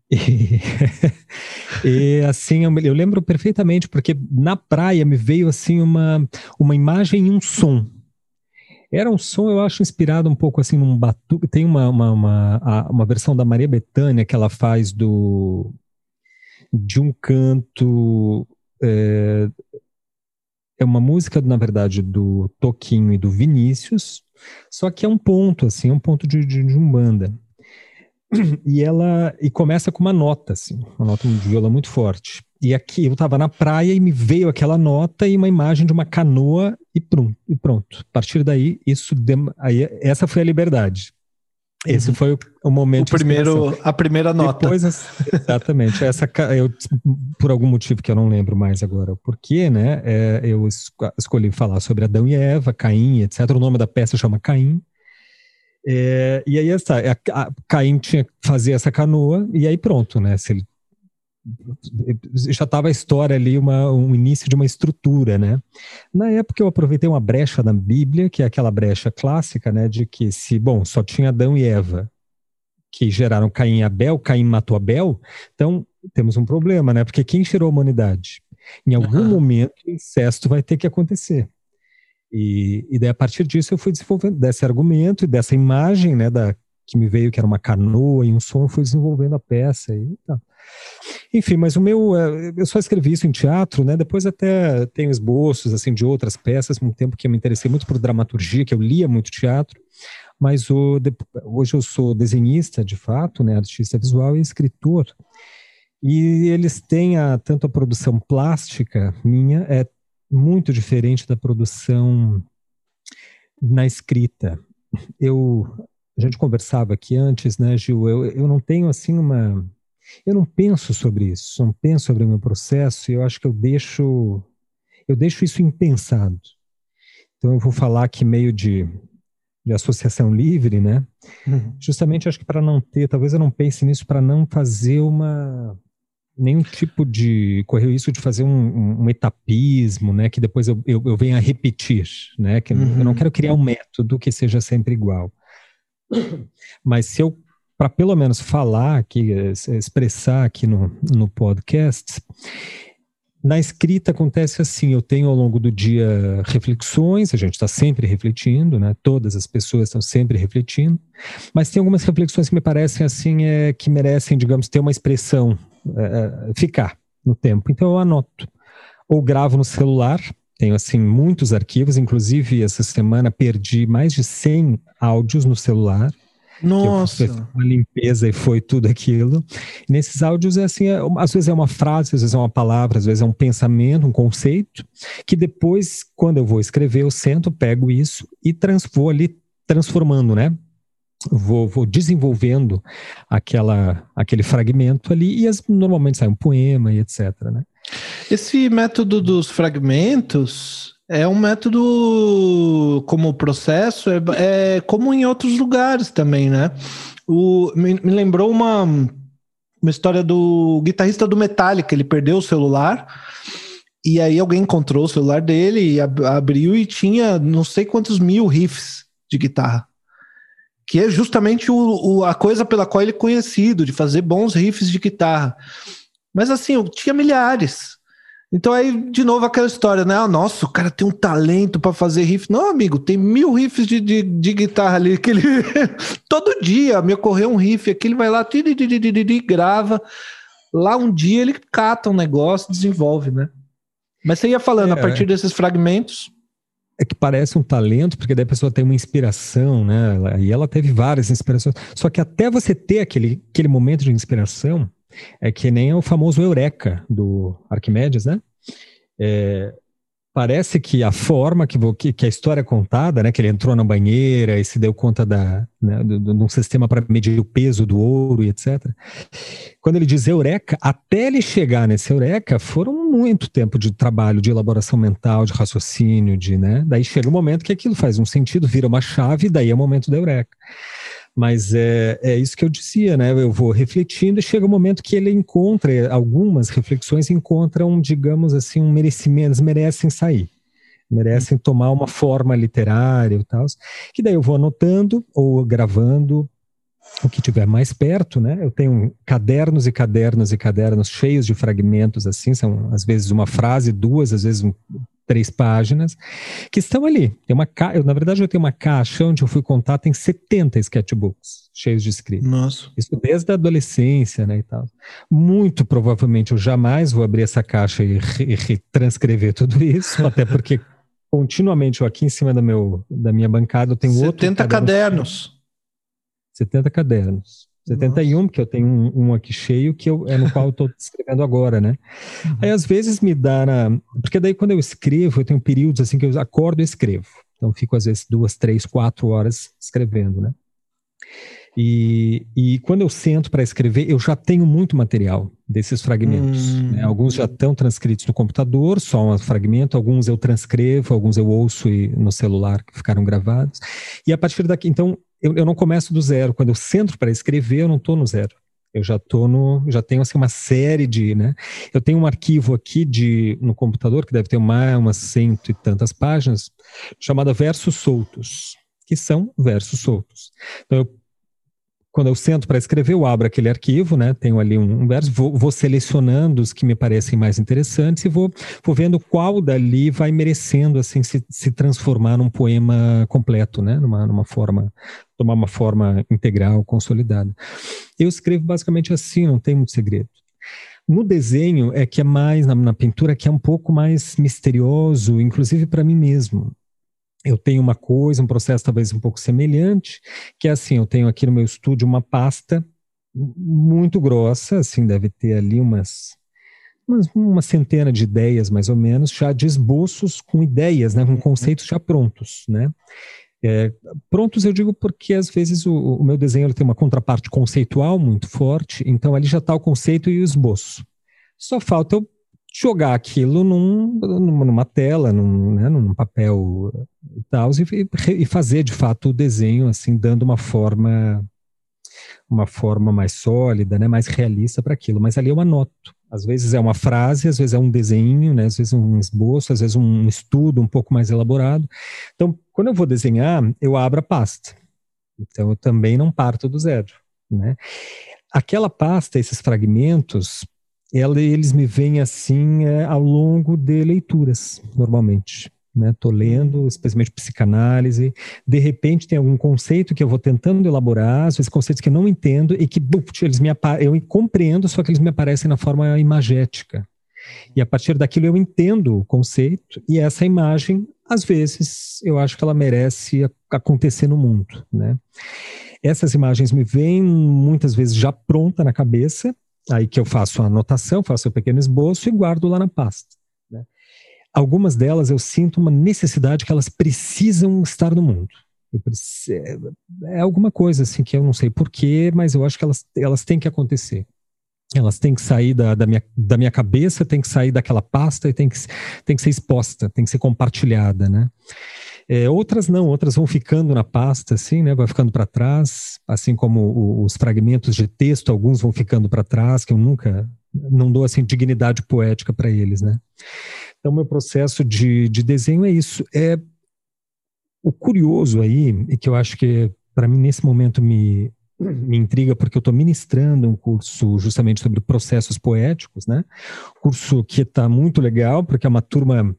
e, assim, eu, eu, lembro perfeitamente, porque na praia me veio assim uma, uma imagem e um som. Era um som, eu acho, inspirado um pouco assim num batuque. Tem uma, uma, uma, uma versão da Maria Bethânia que ela faz do de um canto. É, é uma música, na verdade, do Toquinho e do Vinícius, só que é um ponto, assim, um ponto de, de, de umbanda e ela e começa com uma nota assim, uma nota de viola muito forte. E aqui eu estava na praia e me veio aquela nota e uma imagem de uma canoa e pronto. E pronto. A partir daí isso aí, essa foi a liberdade. Esse uhum. foi o, o momento. O primeiro, a primeira nota. Depois, exatamente. essa, eu, por algum motivo que eu não lembro mais agora o porquê, né? É, eu escolhi falar sobre Adão e Eva, Caim, etc. O nome da peça chama Caim. É, e aí essa, a, a, Caim tinha que fazer essa canoa, e aí pronto, né? Se ele já estava a história ali, uma, um início de uma estrutura, né? Na época eu aproveitei uma brecha na Bíblia, que é aquela brecha clássica, né, de que se, bom, só tinha Adão e Eva, que geraram Caim e Abel, Caim matou Abel, então temos um problema, né? Porque quem gerou a humanidade? Em algum uhum. momento, o incesto vai ter que acontecer. E, e daí, a partir disso, eu fui desenvolvendo desse argumento e dessa imagem, né, da, que me veio que era uma canoa e um som, fui desenvolvendo a peça e tá. Enfim, mas o meu, é, eu só escrevi isso em teatro, né? Depois até tenho esboços assim de outras peças, um tempo que eu me interessei muito por dramaturgia, que eu lia muito teatro, mas o, hoje eu sou desenhista, de fato, né, artista visual e escritor. E eles têm a, tanto a produção plástica minha é muito diferente da produção na escrita. Eu a gente conversava aqui antes, né, Gil? Eu, eu não tenho assim uma eu não penso sobre isso, não penso sobre o meu processo, e eu acho que eu deixo eu deixo isso impensado. Então eu vou falar aqui meio de, de associação livre, né? Uhum. Justamente acho que para não ter, talvez eu não pense nisso para não fazer uma nenhum tipo de correr isso de fazer um, um, um, etapismo, né? Que depois eu, eu, eu venha a repetir, né? Que uhum. eu não quero criar um método que seja sempre igual. Mas se eu para pelo menos falar aqui, expressar aqui no, no podcast, na escrita acontece assim, eu tenho ao longo do dia reflexões, a gente está sempre refletindo, né? Todas as pessoas estão sempre refletindo, mas tem algumas reflexões que me parecem assim, é, que merecem, digamos, ter uma expressão, é, é ficar no tempo. Então eu anoto ou gravo no celular. Tenho assim muitos arquivos, inclusive essa semana perdi mais de 100 áudios no celular nossa. uma limpeza e foi tudo aquilo. nesses áudios é assim, é, às vezes é uma frase, às vezes é uma palavra, às vezes é um pensamento, um conceito, que depois, quando eu vou escrever, eu sento, pego isso e trans, vou ali transformando, né? Vou, vou desenvolvendo aquela, aquele fragmento ali e as, normalmente sai um poema e etc, né? Esse método dos fragmentos, é um método como processo, é, é como em outros lugares também, né? O, me, me, lembrou uma, uma história do guitarrista do Metallica, ele perdeu o celular e aí alguém encontrou o celular dele ab, abriu e tinha não sei quantos mil riffs de guitarra. Que é justamente o, o, a coisa pela qual ele é conhecido, de fazer bons riffs de guitarra. Mas assim, eu tinha milhares. Então aí, de novo, aquela história, né? Ah, nossa, o cara tem um talento para fazer riff. Não, amigo, tem mil riffs de, de, de guitarra ali que ele... Todo dia me ocorreu um riff aqui, ele vai lá, grava. Lá um dia ele cata um negócio, desenvolve, né? Mas você ia falando, é, a partir desses fragmentos... É que parece um talento, porque daí a pessoa tem uma inspiração, né? E ela teve várias inspirações. Só que até você ter aquele, aquele momento de inspiração, é que nem o famoso Eureka do Arquimedes, né? É, parece que a forma que, que, a história é contada, né, que ele entrou na banheira e se deu conta da, né, de, de um sistema para medir o peso do ouro e etc. Quando ele diz eureka, até ele chegar nesse eureka, foram muito tempo de trabalho, de elaboração mental, de raciocínio, de, né, daí chega um momento que aquilo faz um sentido, vira uma chave, e daí é o momento da eureka. Mas é, é isso que eu dizia, né? Eu vou refletindo e chega um momento que ele encontra, algumas reflexões encontram, digamos assim, um merecimento, eles merecem sair, merecem tomar uma forma literária e tal, que daí eu vou anotando ou gravando o que tiver mais perto, né? Eu tenho cadernos e cadernos e cadernos cheios de fragmentos assim, são às vezes uma frase, duas, às vezes um, três páginas, que estão ali. Tem uma ca... eu, na verdade, eu tenho uma caixa onde eu fui contar, tem 70 sketchbooks cheios de escrita. Nossa. Isso desde a adolescência, né, e tal. Muito provavelmente eu jamais vou abrir essa caixa e retranscrever tudo isso, até porque continuamente eu aqui em cima da, meu, da minha bancada eu tenho 70 outro 70 cadernos. 70 cadernos. 71, Nossa. que eu tenho um, um, aqui cheio, que eu, é no qual eu estou escrevendo agora, né? Uhum. Aí às vezes me dá na. Porque daí quando eu escrevo, eu tenho períodos assim que eu acordo e escrevo. Então fico às vezes duas, três, quatro horas escrevendo, né? E, e quando eu sento para escrever, eu já tenho muito material desses fragmentos. Hum. Né? Alguns já estão transcritos no computador, só um fragmento, alguns eu transcrevo, alguns eu ouço no celular que ficaram gravados. E a partir daqui, então, eu, eu não começo do zero. Quando eu sento para escrever, eu não estou no zero. Eu já tô no, já tenho assim uma série de, né? Eu tenho um arquivo aqui de no computador que deve ter mais umas cento e tantas páginas, chamada versos soltos, que são versos soltos. Então eu quando eu sento para escrever, eu abro aquele arquivo, né? Tenho ali um, um verso, vou, vou, selecionando os que me parecem mais interessantes e vou, vou vendo qual dali vai merecendo assim se, se transformar num poema completo, né? Numa, numa forma, tomar uma forma integral, consolidada. Eu escrevo basicamente assim, não tem muito segredo. No desenho é que é mais, na, na pintura, que é um pouco mais misterioso, inclusive para mim mesmo eu tenho uma coisa, um processo talvez um pouco semelhante, que é assim, eu tenho aqui no meu estúdio uma pasta muito grossa, assim, deve ter ali umas, uma centena de ideias, mais ou menos, já de esboços com ideias, né, com conceitos já prontos, né. É, prontos eu digo porque às vezes o, o meu desenho tem uma contraparte conceitual muito forte, então ali já está o conceito e o esboço. Só falta eu jogar aquilo num, numa tela, num, né, num papel e tal, e, e, fazer de fato o desenho assim, dando uma forma uma forma mais sólida, né, mais realista para aquilo. Mas ali eu anoto. Às vezes é uma frase, às vezes é um desenho, né, às vezes um esboço, às vezes um estudo um pouco mais elaborado. Então, quando eu vou desenhar, eu abro a pasta. Então, eu também não parto do zero, né? Aquela pasta, esses fragmentos, ela, eles me vêm assim é, ao longo de leituras, normalmente. Né, tô lendo, especialmente psicanálise, de repente tem algum conceito que eu vou tentando elaborar, às vezes conceitos que eu não entendo e que buf, eles me eu compreendo, só que eles me aparecem na forma imagética. E a partir daquilo eu entendo o conceito e essa imagem, às vezes, eu acho que ela merece acontecer no mundo, né? Essas imagens me vêm muitas vezes já pronta na cabeça, Aí que eu faço a anotação, faço o pequeno esboço e guardo lá na pasta. Né? Algumas delas eu sinto uma necessidade que elas precisam estar no mundo. Preciso, é, é alguma coisa assim que eu não sei porquê, mas eu acho que elas, elas têm que acontecer. Elas têm que sair da, da, minha, da minha cabeça, têm que sair daquela pasta e tem que, tem que ser exposta, tem que ser compartilhada, né? É, outras não, outras vão ficando na pasta, assim, né? Vai ficando para trás, assim como os fragmentos de texto, alguns vão ficando para trás, que eu nunca não dou assim dignidade poética para eles, né? Então, meu processo de, de desenho é isso. É o curioso aí, e que eu acho que para mim nesse momento me me intriga porque eu estou ministrando um curso justamente sobre processos poéticos, né? Curso que está muito legal porque é uma turma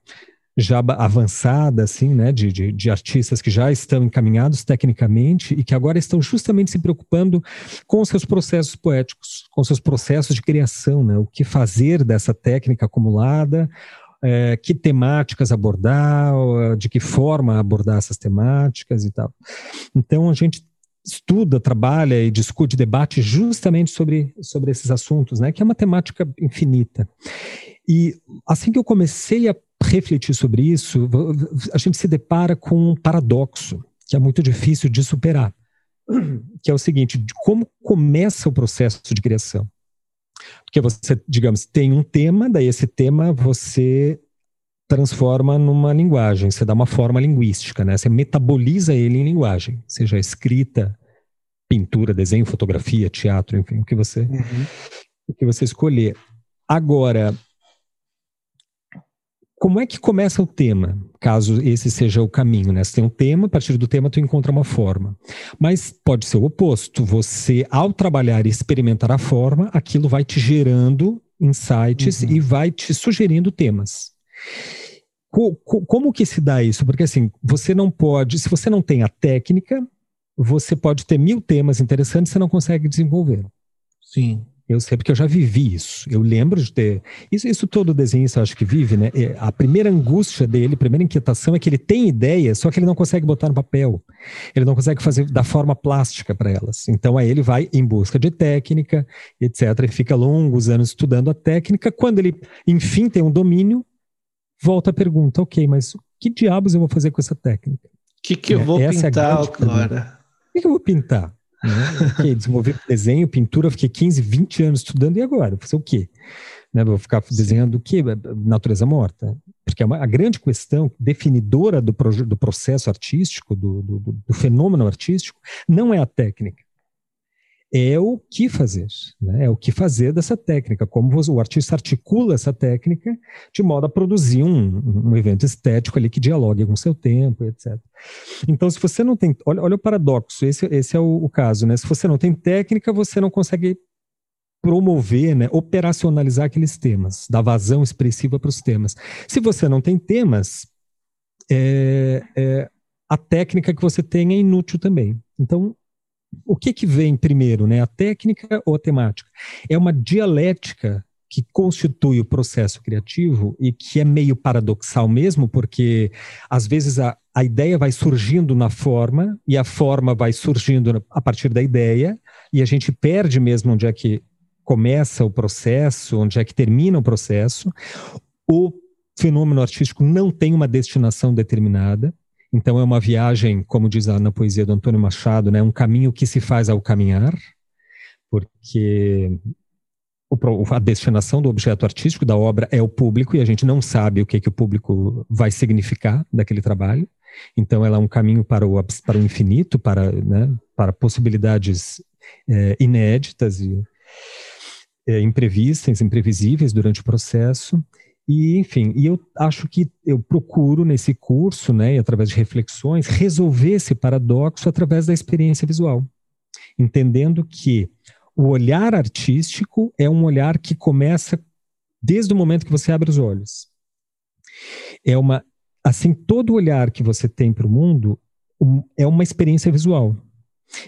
já avançada, assim, né, de, de, de, artistas que já estão encaminhados tecnicamente e que agora estão justamente se preocupando com seus processos poéticos, com seus processos de criação, né, o que fazer dessa técnica acumulada, é, que temáticas abordar, de que forma abordar essas temáticas e tal. Então a gente estuda, trabalha e discute, debate justamente sobre, sobre esses assuntos, né, que é uma temática infinita. E assim que eu comecei a refletir sobre isso, a gente se depara com um paradoxo que é muito difícil de superar, que é o seguinte: de como começa o processo de criação. Porque você, digamos, tem um tema, daí esse tema você transforma numa linguagem, você dá uma forma linguística, né? Você metaboliza ele em linguagem, seja escrita, pintura, desenho, fotografia, teatro, enfim, o que você, uhum. o que você escolher. Agora, como é que começa o tema, caso esse seja o caminho, né? Você tem um tema, a partir do tema tu encontra uma forma. Mas pode ser o oposto. Você, ao trabalhar e experimentar a forma, aquilo vai te gerando insights uhum. e vai te sugerindo temas. Co co como que se dá isso? Porque assim, você não pode, se você não tem a técnica, você pode ter mil temas interessantes e você não consegue desenvolver. Sim. Eu sei porque eu já vivi isso. Eu lembro de ter. Isso, isso todo desenhista acho que vive, né? É, a primeira angústia dele, a primeira inquietação é que ele tem ideia, só que ele não consegue botar no papel. Ele não consegue fazer da forma plástica para elas. Então aí ele vai em busca de técnica, etc. E fica longos anos estudando a técnica. Quando ele, enfim, tem um domínio, volta a pergunta: ok, mas que diabos eu vou fazer com essa técnica? O que, que eu vou essa é pintar é agora? Que, eu vou pintar? Né? okay, desenho, pintura, fiquei 15, 20 anos estudando, e agora? Vou fazer o quê? Né? Vou ficar desenhando o quê? Natureza morta? Porque a, a grande questão definidora do, do processo artístico, do, do, do fenômeno artístico, não é a técnica é o que fazer, né? é o que fazer dessa técnica, como o artista articula essa técnica de modo a produzir um, um evento estético ali que dialogue com o seu tempo, etc. Então, se você não tem, olha, olha o paradoxo, esse, esse é o, o caso, né? Se você não tem técnica, você não consegue promover, né, operacionalizar aqueles temas, dar vazão expressiva para os temas. Se você não tem temas, é, é, a técnica que você tem é inútil também. Então, o que que vem primeiro, né? A técnica ou a temática? É uma dialética que constitui o processo criativo e que é meio paradoxal mesmo, porque às vezes a, a ideia vai surgindo na forma e a forma vai surgindo a partir da ideia e a gente perde mesmo onde é que começa o processo, onde é que termina o processo. O fenômeno artístico não tem uma destinação determinada. Então é uma viagem, como diz na poesia do Antônio Machado, né, um caminho que se faz ao caminhar, porque a destinação do objeto artístico da obra é o público e a gente não sabe o que, que o público vai significar daquele trabalho. Então ela é um caminho para o, para o infinito, para, né, para possibilidades é, inéditas e é, imprevistas, imprevisíveis durante o processo. E, enfim, e eu acho que eu procuro nesse curso, né, através de reflexões, resolver esse paradoxo através da experiência visual, entendendo que o olhar artístico é um olhar que começa desde o momento que você abre os olhos. É uma, assim, todo olhar que você tem para o mundo um, é uma experiência visual.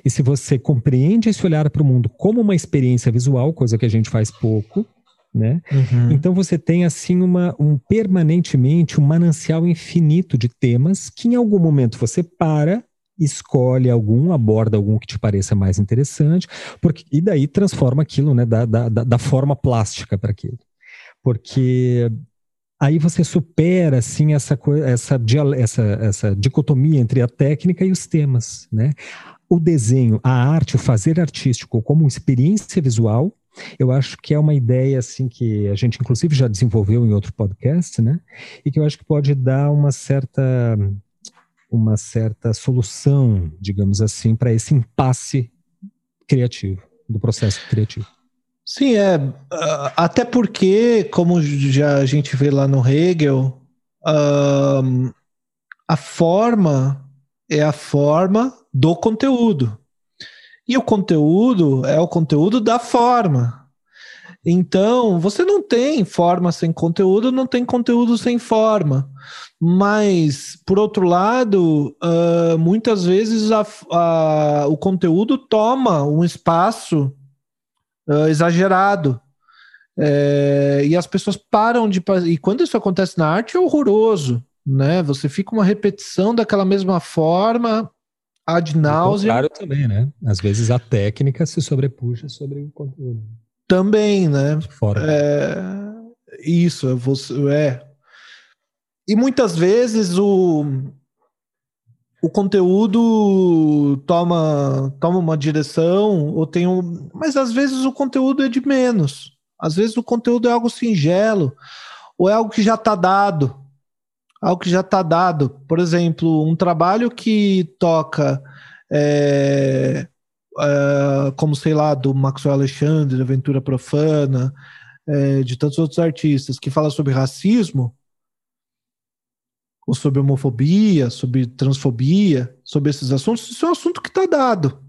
E se você compreende esse olhar para o mundo como uma experiência visual, coisa que a gente faz pouco, né? Uhum. Então você tem assim uma, um permanentemente um manancial infinito de temas que em algum momento você para, escolhe algum, aborda algum que te pareça mais interessante, porque e daí transforma aquilo, né, da, da, da forma plástica para aquilo, porque aí você supera assim essa essa, essa essa dicotomia entre a técnica e os temas, né? O desenho, a arte, o fazer artístico como experiência visual eu acho que é uma ideia assim que a gente inclusive já desenvolveu em outro podcast, né? E que eu acho que pode dar uma certa uma certa solução, digamos assim, para esse impasse criativo, do processo criativo. Sim, é. Até porque, como já a gente vê lá no Hegel, a forma é a forma do conteúdo. E o conteúdo é o conteúdo da forma. Então, você não tem forma sem conteúdo, não tem conteúdo sem forma. Mas, por outro lado, uh, muitas vezes a, a, o conteúdo toma um espaço uh, exagerado. É, e as pessoas param de. E quando isso acontece na arte, é horroroso. Né? Você fica uma repetição daquela mesma forma ad náusea. Claro também, né? Às vezes a técnica se sobrepuja sobre o conteúdo. Também, né? Fora. É, isso, você, é. E muitas vezes o, o conteúdo toma, toma uma direção, ou tem um. Mas às vezes o conteúdo é de menos. Às vezes o conteúdo é algo singelo, ou é algo que já está dado algo que já está dado. Por exemplo, um trabalho que toca, é, é, como sei lá, do Maxwell Alexandre, Aventura Profana, é, de tantos outros artistas, que fala sobre racismo, ou sobre homofobia, sobre transfobia, sobre esses assuntos, isso é um assunto que está dado.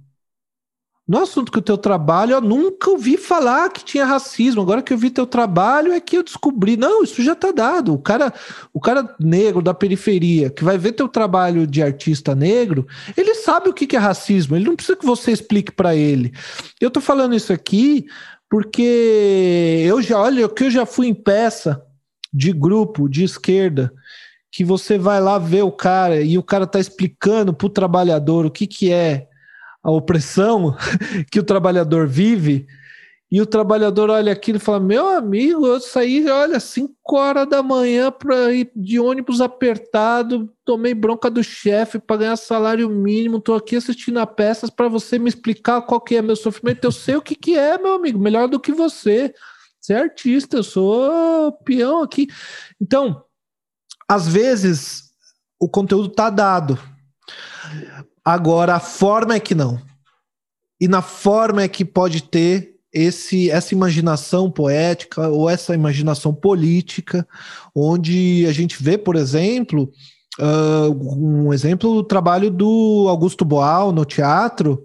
No assunto que o teu trabalho, eu nunca ouvi falar que tinha racismo. Agora que eu vi teu trabalho é que eu descobri. Não, isso já está dado. O cara, o cara negro da periferia que vai ver teu trabalho de artista negro, ele sabe o que é racismo. Ele não precisa que você explique para ele. Eu estou falando isso aqui porque eu já, olha, que eu já fui em peça de grupo de esquerda que você vai lá ver o cara e o cara tá explicando para o trabalhador o que que é a opressão que o trabalhador vive E o trabalhador olha aquilo e fala: Meu amigo, eu saí, olha, 5 horas da manhã para ir de ônibus apertado, tomei bronca do chefe para ganhar salário mínimo, tô aqui assistindo a peças para você me explicar qual que é meu sofrimento. Eu sei o que, que é, meu amigo, melhor do que você. Você é artista, eu sou peão aqui. Então, às vezes, o conteúdo tá dado. Agora, a forma é que não. E na forma é que pode ter esse essa imaginação poética ou essa imaginação política, onde a gente vê, por exemplo, uh, um exemplo do trabalho do Augusto Boal no teatro,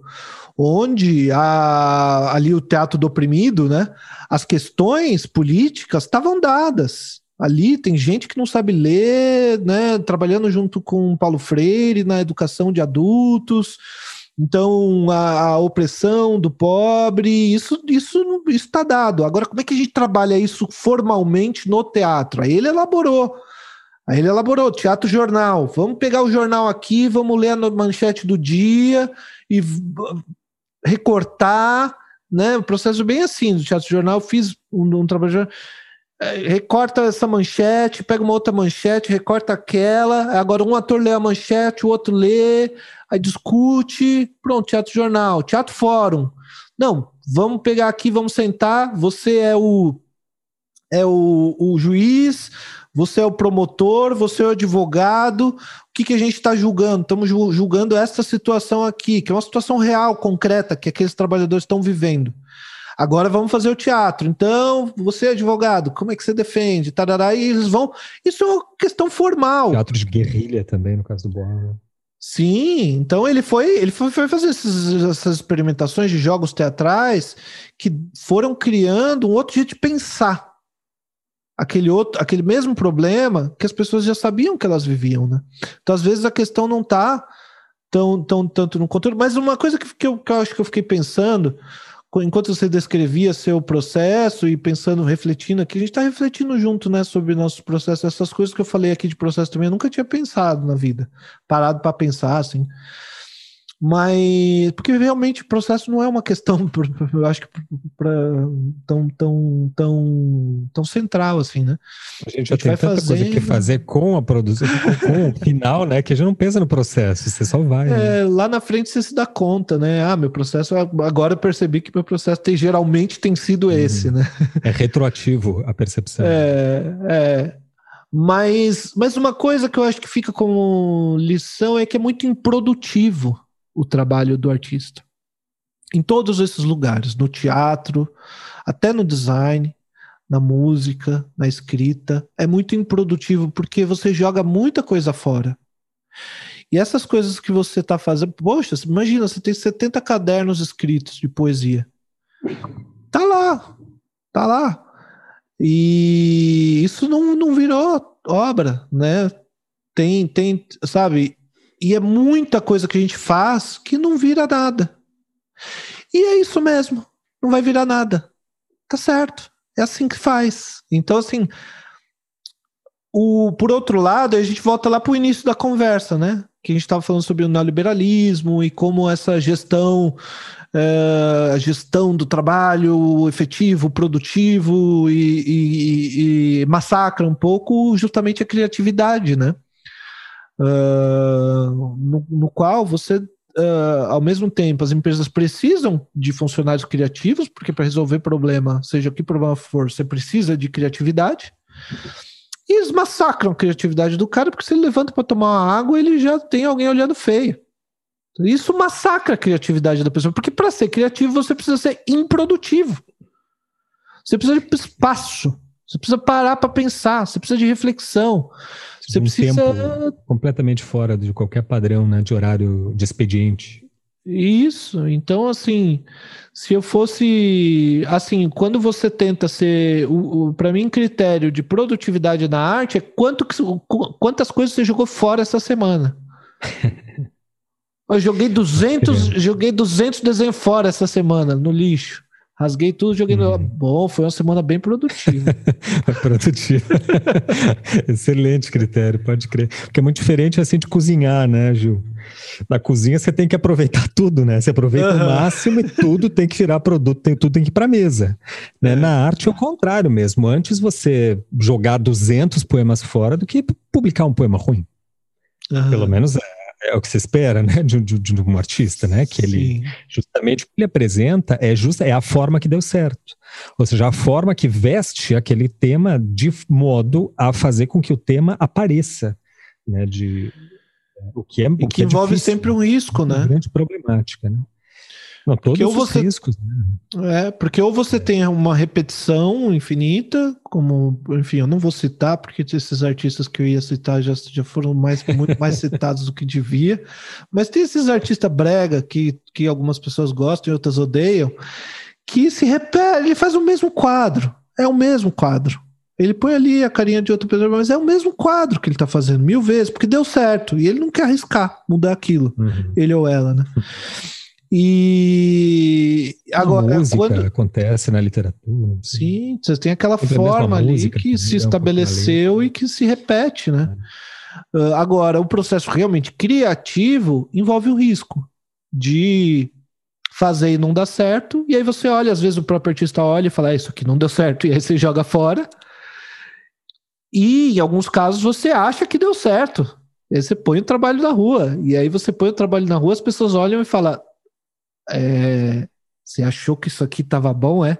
onde a, ali o teatro do oprimido, né, as questões políticas estavam dadas. Ali tem gente que não sabe ler, né, trabalhando junto com Paulo Freire na educação de adultos, então, a, a, opressão do pobre, isso isso está dado. Agora, como é que a gente trabalha isso formalmente no teatro? Aí ele elaborou. Aí ele elaborou teatro jornal. Vamos pegar o jornal aqui, vamos ler a manchete do dia e recortar, né? O processo bem assim do teatro jornal. Fiz um, um trabalho é, recorta essa manchete, pega uma outra manchete, recorta aquela. Agora um ator lê a manchete, o outro lê, aí discute, pronto, teatro jornal, teatro fórum. Não, vamos pegar aqui, vamos sentar, você é o é o, o juiz, você é o promotor, você é o advogado, o que, que a gente está julgando? Estamos julgando essa situação aqui, que é uma situação real, concreta, que aqueles trabalhadores estão vivendo. Agora vamos fazer o teatro. Então, você é advogado, como é que você defende? Tarará, e eles vão. Isso é uma questão formal. Teatro de guerrilha também, no caso do Boa. Né? Sim, então ele foi, ele foi, foi fazer esses, essas experimentações de jogos teatrais que foram criando um outro jeito de pensar. Aquele outro, aquele mesmo problema que as pessoas já sabiam que elas viviam, né? Então, às vezes, a questão não está tão, tão tanto no controle. Mas uma coisa que, que, eu, que eu acho que eu fiquei pensando, enquanto você descrevia seu processo e pensando, refletindo aqui, a gente está refletindo junto, né, sobre nossos processos, essas coisas que eu falei aqui de processo também, eu nunca tinha pensado na vida, parado para pensar, assim. Mas porque realmente o processo não é uma questão, eu acho que pra, tão, tão, tão, tão central assim, né? A gente já a gente tem tanta fazendo... coisa que fazer com a produção, com, o final, né? Que a gente não pensa no processo, você só vai. Né? É, né? Lá na frente você se dá conta, né? Ah, meu processo agora eu percebi que meu processo tem, geralmente tem sido uhum. esse, né? É retroativo a percepção. É, é. Mas, mas uma coisa que eu acho que fica como lição é que é muito improdutivo o trabalho do artista. Em todos esses lugares, no teatro, até no design, na música, na escrita, é muito improdutivo porque você joga muita coisa fora. E essas coisas que você está fazendo, poxa, imagina, você tem 70 cadernos escritos de poesia. Tá lá, tá lá. E isso não, não virou obra, né? Tem, tem, sabe? E é muita coisa que a gente faz que não vira nada. E é isso mesmo. Não vai virar nada. Tá certo. É assim que faz. Então, assim. O, por outro lado, a gente volta lá para o início da conversa, né? Que a gente estava falando sobre o neoliberalismo e como essa gestão, é, a gestão do trabalho efetivo, produtivo e, e, e massacra um pouco justamente a criatividade, né? Uh, no, no, qual você, uh, ao mesmo tempo, as empresas precisam de funcionários criativos, porque para resolver problema, seja que problema for, você precisa de criatividade. E eles massacram a criatividade do cara, porque se ele levanta para tomar uma água, ele já tem alguém olhando feio. Isso massacra a criatividade da pessoa, porque para ser criativo você precisa ser improdutivo. Você precisa de espaço. Você precisa parar para pensar, você precisa de reflexão. Você um precisa. Tempo completamente fora de qualquer padrão né, de horário de expediente. Isso, então assim, se eu fosse assim, quando você tenta ser, o, o para mim critério de produtividade na arte é quanto que, quantas coisas você jogou fora essa semana. eu joguei 200, joguei 200 desenhos fora essa semana no lixo. Rasguei tudo, joguei no. Uhum. Bom, foi uma semana bem produtiva. produtiva. Excelente critério, pode crer. Porque é muito diferente assim de cozinhar, né, Gil? Na cozinha você tem que aproveitar tudo, né? Você aproveita uhum. o máximo e tudo tem que virar produto, tem, tudo tem que ir para mesa. Né? É. Na arte é o contrário mesmo. Antes você jogar 200 poemas fora do que publicar um poema ruim. Uhum. Pelo menos é é o que se espera, né, de, de, de um artista, né, que ele, justamente o que ele apresenta é justa, é a forma que deu certo, ou seja, a forma que veste aquele tema de modo a fazer com que o tema apareça, né, de o que é, o que, que é envolve difícil, sempre um risco, né, uma grande problemática, né. Não, todos porque os você, riscos. Né? É, porque ou você tem uma repetição infinita, como, enfim, eu não vou citar, porque esses artistas que eu ia citar já, já foram mais, muito mais citados do que devia, mas tem esses artistas brega que, que algumas pessoas gostam e outras odeiam, que se repete, ele faz o mesmo quadro, é o mesmo quadro. Ele põe ali a carinha de outra pessoa, mas é o mesmo quadro que ele tá fazendo mil vezes, porque deu certo. E ele não quer arriscar mudar aquilo, uhum. ele ou ela, né? E agora a música quando... acontece na literatura. Sim, você tem aquela forma ali que se estabeleceu e que se repete, né? É. Uh, agora, o processo realmente criativo envolve o risco de fazer e não dar certo, e aí você olha, às vezes o próprio artista olha e fala, ah, isso aqui não deu certo, e aí você joga fora. E em alguns casos você acha que deu certo. E aí você põe o trabalho na rua. E aí você põe o trabalho na rua, as pessoas olham e falam: é, você achou que isso aqui estava bom, é?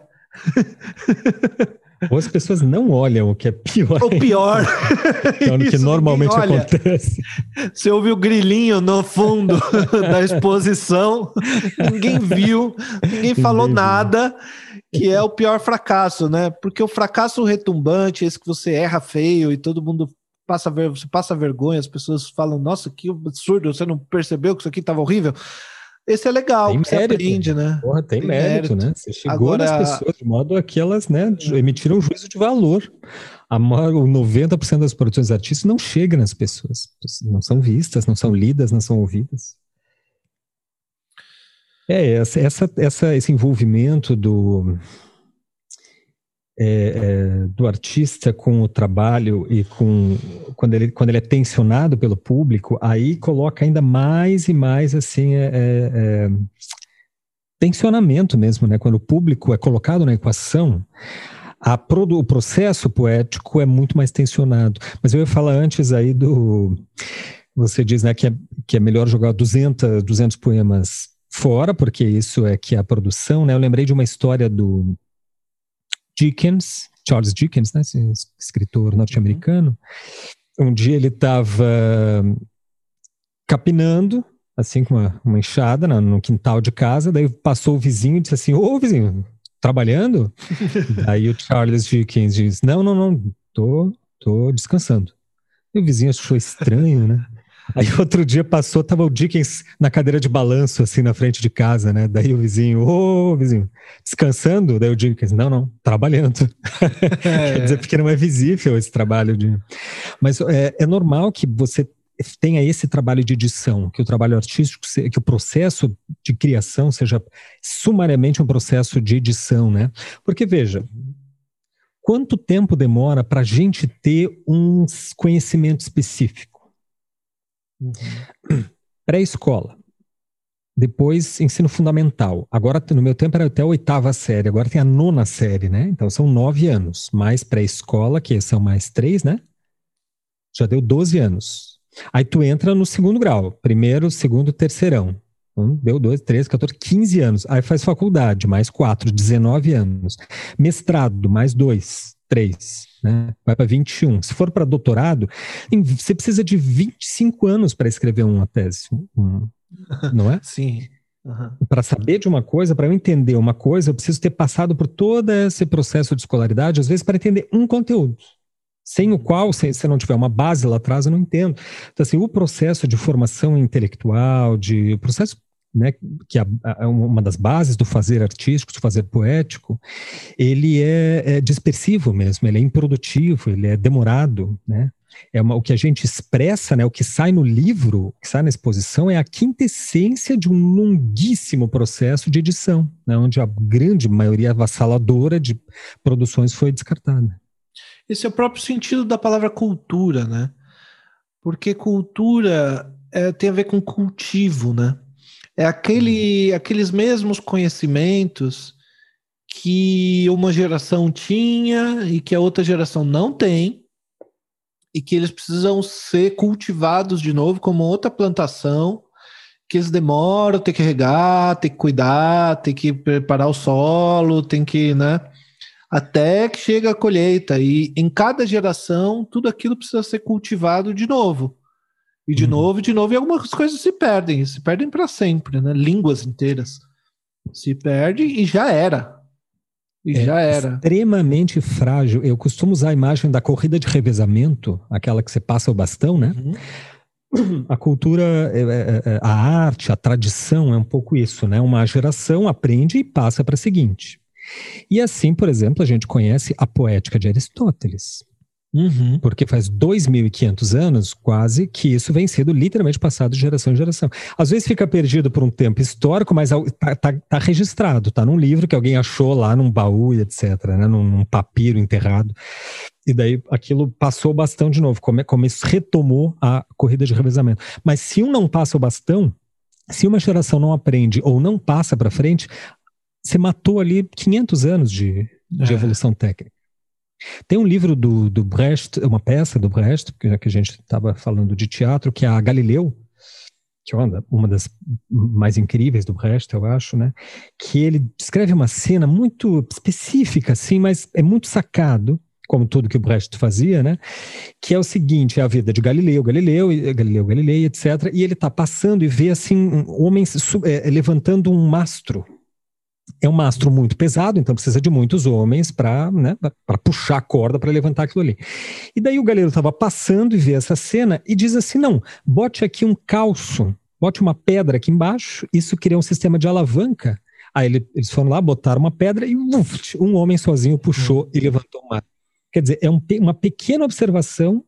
Ou as pessoas não olham o que é pior. O pior. que é o que normalmente acontece. Você ouviu o grilinho no fundo da exposição, ninguém viu, ninguém falou nada, que é o pior fracasso, né? Porque o fracasso retumbante, esse que você erra feio e todo mundo passa, você passa vergonha, as pessoas falam, nossa, que absurdo, você não percebeu que isso aqui estava horrível. Esse é legal, tem mérito, aprende, né? Porra, tem, tem mérito, mérito, né? Você chegou Agora, nas pessoas de modo a que elas né, emitiram um juízo de valor. A maior, 90% das produções artísticas não chega nas pessoas. Não são vistas, não são lidas, não são ouvidas. É, essa, essa esse envolvimento do, é, é, do artista com o trabalho e com quando ele, quando ele é tensionado pelo público, aí coloca ainda mais e mais assim é, é, é, tensionamento mesmo, né? Quando o público é colocado na equação, a, o processo poético é muito mais tensionado. Mas eu ia falar antes aí do você diz né, que, é, que é melhor jogar 200, 200 poemas fora, porque isso é que é a produção, né? Eu lembrei de uma história do Dickens, Charles Dickens, né, esse escritor norte-americano, um dia ele estava capinando, assim, com uma, uma enxada no, no, quintal de casa, daí passou o vizinho e disse assim, ô vizinho, trabalhando? Aí o Charles Dickens diz, não, não, não, tô, tô descansando. E o vizinho achou estranho, né? Aí outro dia passou, tava o Dickens na cadeira de balanço, assim, na frente de casa, né? Daí o vizinho, ô vizinho, descansando? Daí o Dickens, não, não, trabalhando. É. Quer dizer, porque não é visível esse trabalho de. Mas é, é normal que você tenha esse trabalho de edição, que o trabalho artístico, que o processo de criação seja sumariamente um processo de edição, né? Porque veja, quanto tempo demora para a gente ter um conhecimento específico? Uhum. Pré-escola. Depois, ensino fundamental. Agora, no meu tempo, era até a oitava série. Agora tem a nona série, né? Então, são nove anos. Mais pré-escola, que são mais três, né? Já deu doze anos. Aí tu entra no segundo grau. Primeiro, segundo, terceirão. Um, deu dois, três, 14, 15 anos. Aí faz faculdade, mais quatro, 19 anos. Mestrado, mais dois, três né? vai para 21. Se for para doutorado, você precisa de 25 anos para escrever uma tese, um, não é? Sim. Uhum. Para saber de uma coisa, para eu entender uma coisa, eu preciso ter passado por todo esse processo de escolaridade, às vezes para entender um conteúdo. Sem o qual, se você não tiver uma base lá atrás, eu não entendo. Então, assim, o processo de formação intelectual, de processo né, que é uma das bases do fazer artístico, do fazer poético, ele é, é, dispersivo mesmo, ele é improdutivo, ele é demorado, né? É uma, o que a gente expressa, né, o que sai no livro, o que sai na exposição, é a quintessência de um longuíssimo processo de edição, né, onde a grande maioria avassaladora de produções foi descartada. Esse é o próprio sentido da palavra cultura, né? Porque cultura é, tem a ver com cultivo, né? É aquele, aqueles mesmos conhecimentos que uma geração tinha e que a outra geração não tem, e que eles precisam ser cultivados de novo como outra plantação, que eles demoram, tem que regar, tem que cuidar, tem que preparar o solo, tem que, né? Até que chega a colheita. E em cada geração, tudo aquilo precisa ser cultivado de novo. E de uhum. novo, de novo, e algumas coisas se perdem, se perdem para sempre, né? Línguas inteiras se perdem e já era. E é já era. Extremamente frágil. Eu costumo usar a imagem da corrida de revezamento, aquela que você passa o bastão, né? Uhum. A cultura, é, é, é, a arte, a tradição é um pouco isso, né? Uma geração aprende e passa para a seguinte. E assim, por exemplo, a gente conhece a poética de Aristóteles. Uhum. Porque faz 2.500 anos, quase, que isso vem sendo literalmente passado de geração em geração. Às vezes fica perdido por um tempo histórico, mas tá, tá, tá registrado, tá num livro que alguém achou lá num baú etc., né, num, num papiro enterrado. E daí aquilo passou o bastão de novo, como, como isso retomou a corrida de revezamento. Mas se um não passa o bastão, se uma geração não aprende ou não passa para frente, você matou ali 500 anos de, de é. evolução técnica. Tem um livro do, do Brecht, uma peça do Brecht, já que a gente estava falando de teatro, que é a Galileu, que é uma das mais incríveis do Brecht, eu acho, né? Que ele descreve uma cena muito específica, assim, mas é muito sacado, como tudo que o Brecht fazia, né? Que é o seguinte: é a vida de Galileu, Galileu, Galileu, Galilei, etc. E ele está passando e vê assim homens é, levantando um mastro é um mastro muito pesado, então precisa de muitos homens para né, puxar a corda para levantar aquilo ali. E daí o galero estava passando e vê essa cena e diz assim: não, bote aqui um calço, bote uma pedra aqui embaixo, isso cria um sistema de alavanca. Aí ele, eles foram lá, botaram uma pedra e uf, um homem sozinho puxou e levantou o mar. Quer dizer, é um, uma pequena observação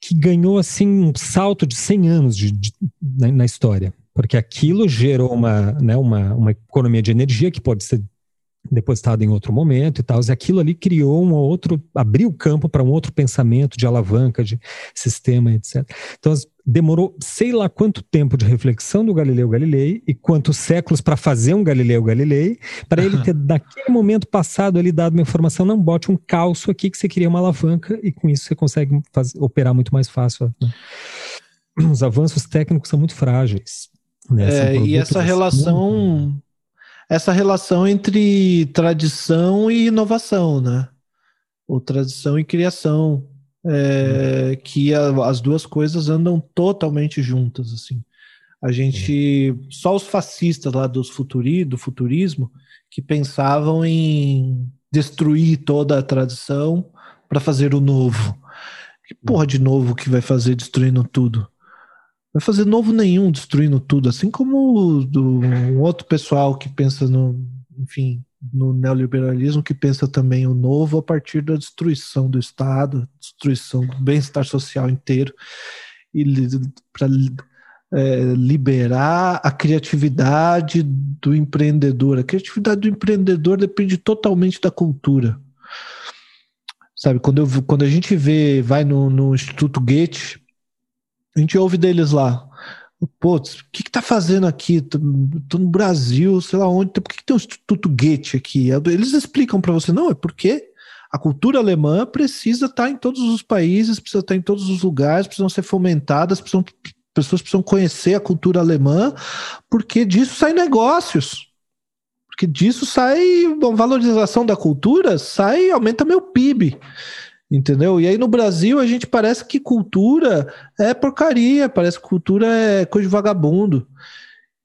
que ganhou assim um salto de 100 anos de, de, na, na história porque aquilo gerou uma, né, uma, uma economia de energia que pode ser depositada em outro momento e tal, e aquilo ali criou um outro, abriu o campo para um outro pensamento de alavanca, de sistema, etc. Então, demorou sei lá quanto tempo de reflexão do Galileu Galilei e quantos séculos para fazer um Galileu Galilei, para ele ter, naquele momento passado, ali dado uma informação, não bote um calço aqui que você queria uma alavanca e com isso você consegue fazer, operar muito mais fácil. Né? Os avanços técnicos são muito frágeis. Né? É, e essa relação, essa relação entre tradição e inovação, né? Ou tradição e criação, é, que a, as duas coisas andam totalmente juntas, assim. A gente, só os fascistas lá dos futuri, do futurismo, que pensavam em destruir toda a tradição para fazer o novo. Que porra de novo que vai fazer destruindo tudo? Vai fazer novo nenhum destruindo tudo, assim como do um outro pessoal que pensa no, enfim, no neoliberalismo que pensa também o novo a partir da destruição do Estado, destruição do bem-estar social inteiro e para é, liberar a criatividade do empreendedor. A criatividade do empreendedor depende totalmente da cultura. Sabe, quando, eu, quando a gente vê, vai no, no Instituto Goethe, a gente ouve deles lá. Pô, o que, que tá fazendo aqui? Tô, tô, no Brasil, sei lá onde. Por que, que tem o Instituto Goethe aqui? Eles explicam para você, não, é porque a cultura alemã precisa estar tá em todos os países, precisa estar tá em todos os lugares, precisam ser fomentadas, precisam, pessoas precisam conhecer a cultura alemã, porque disso saem negócios. Porque disso sai a valorização da cultura, sai aumenta meu PIB. Entendeu? E aí no Brasil a gente parece que cultura é porcaria, parece que cultura é coisa de vagabundo.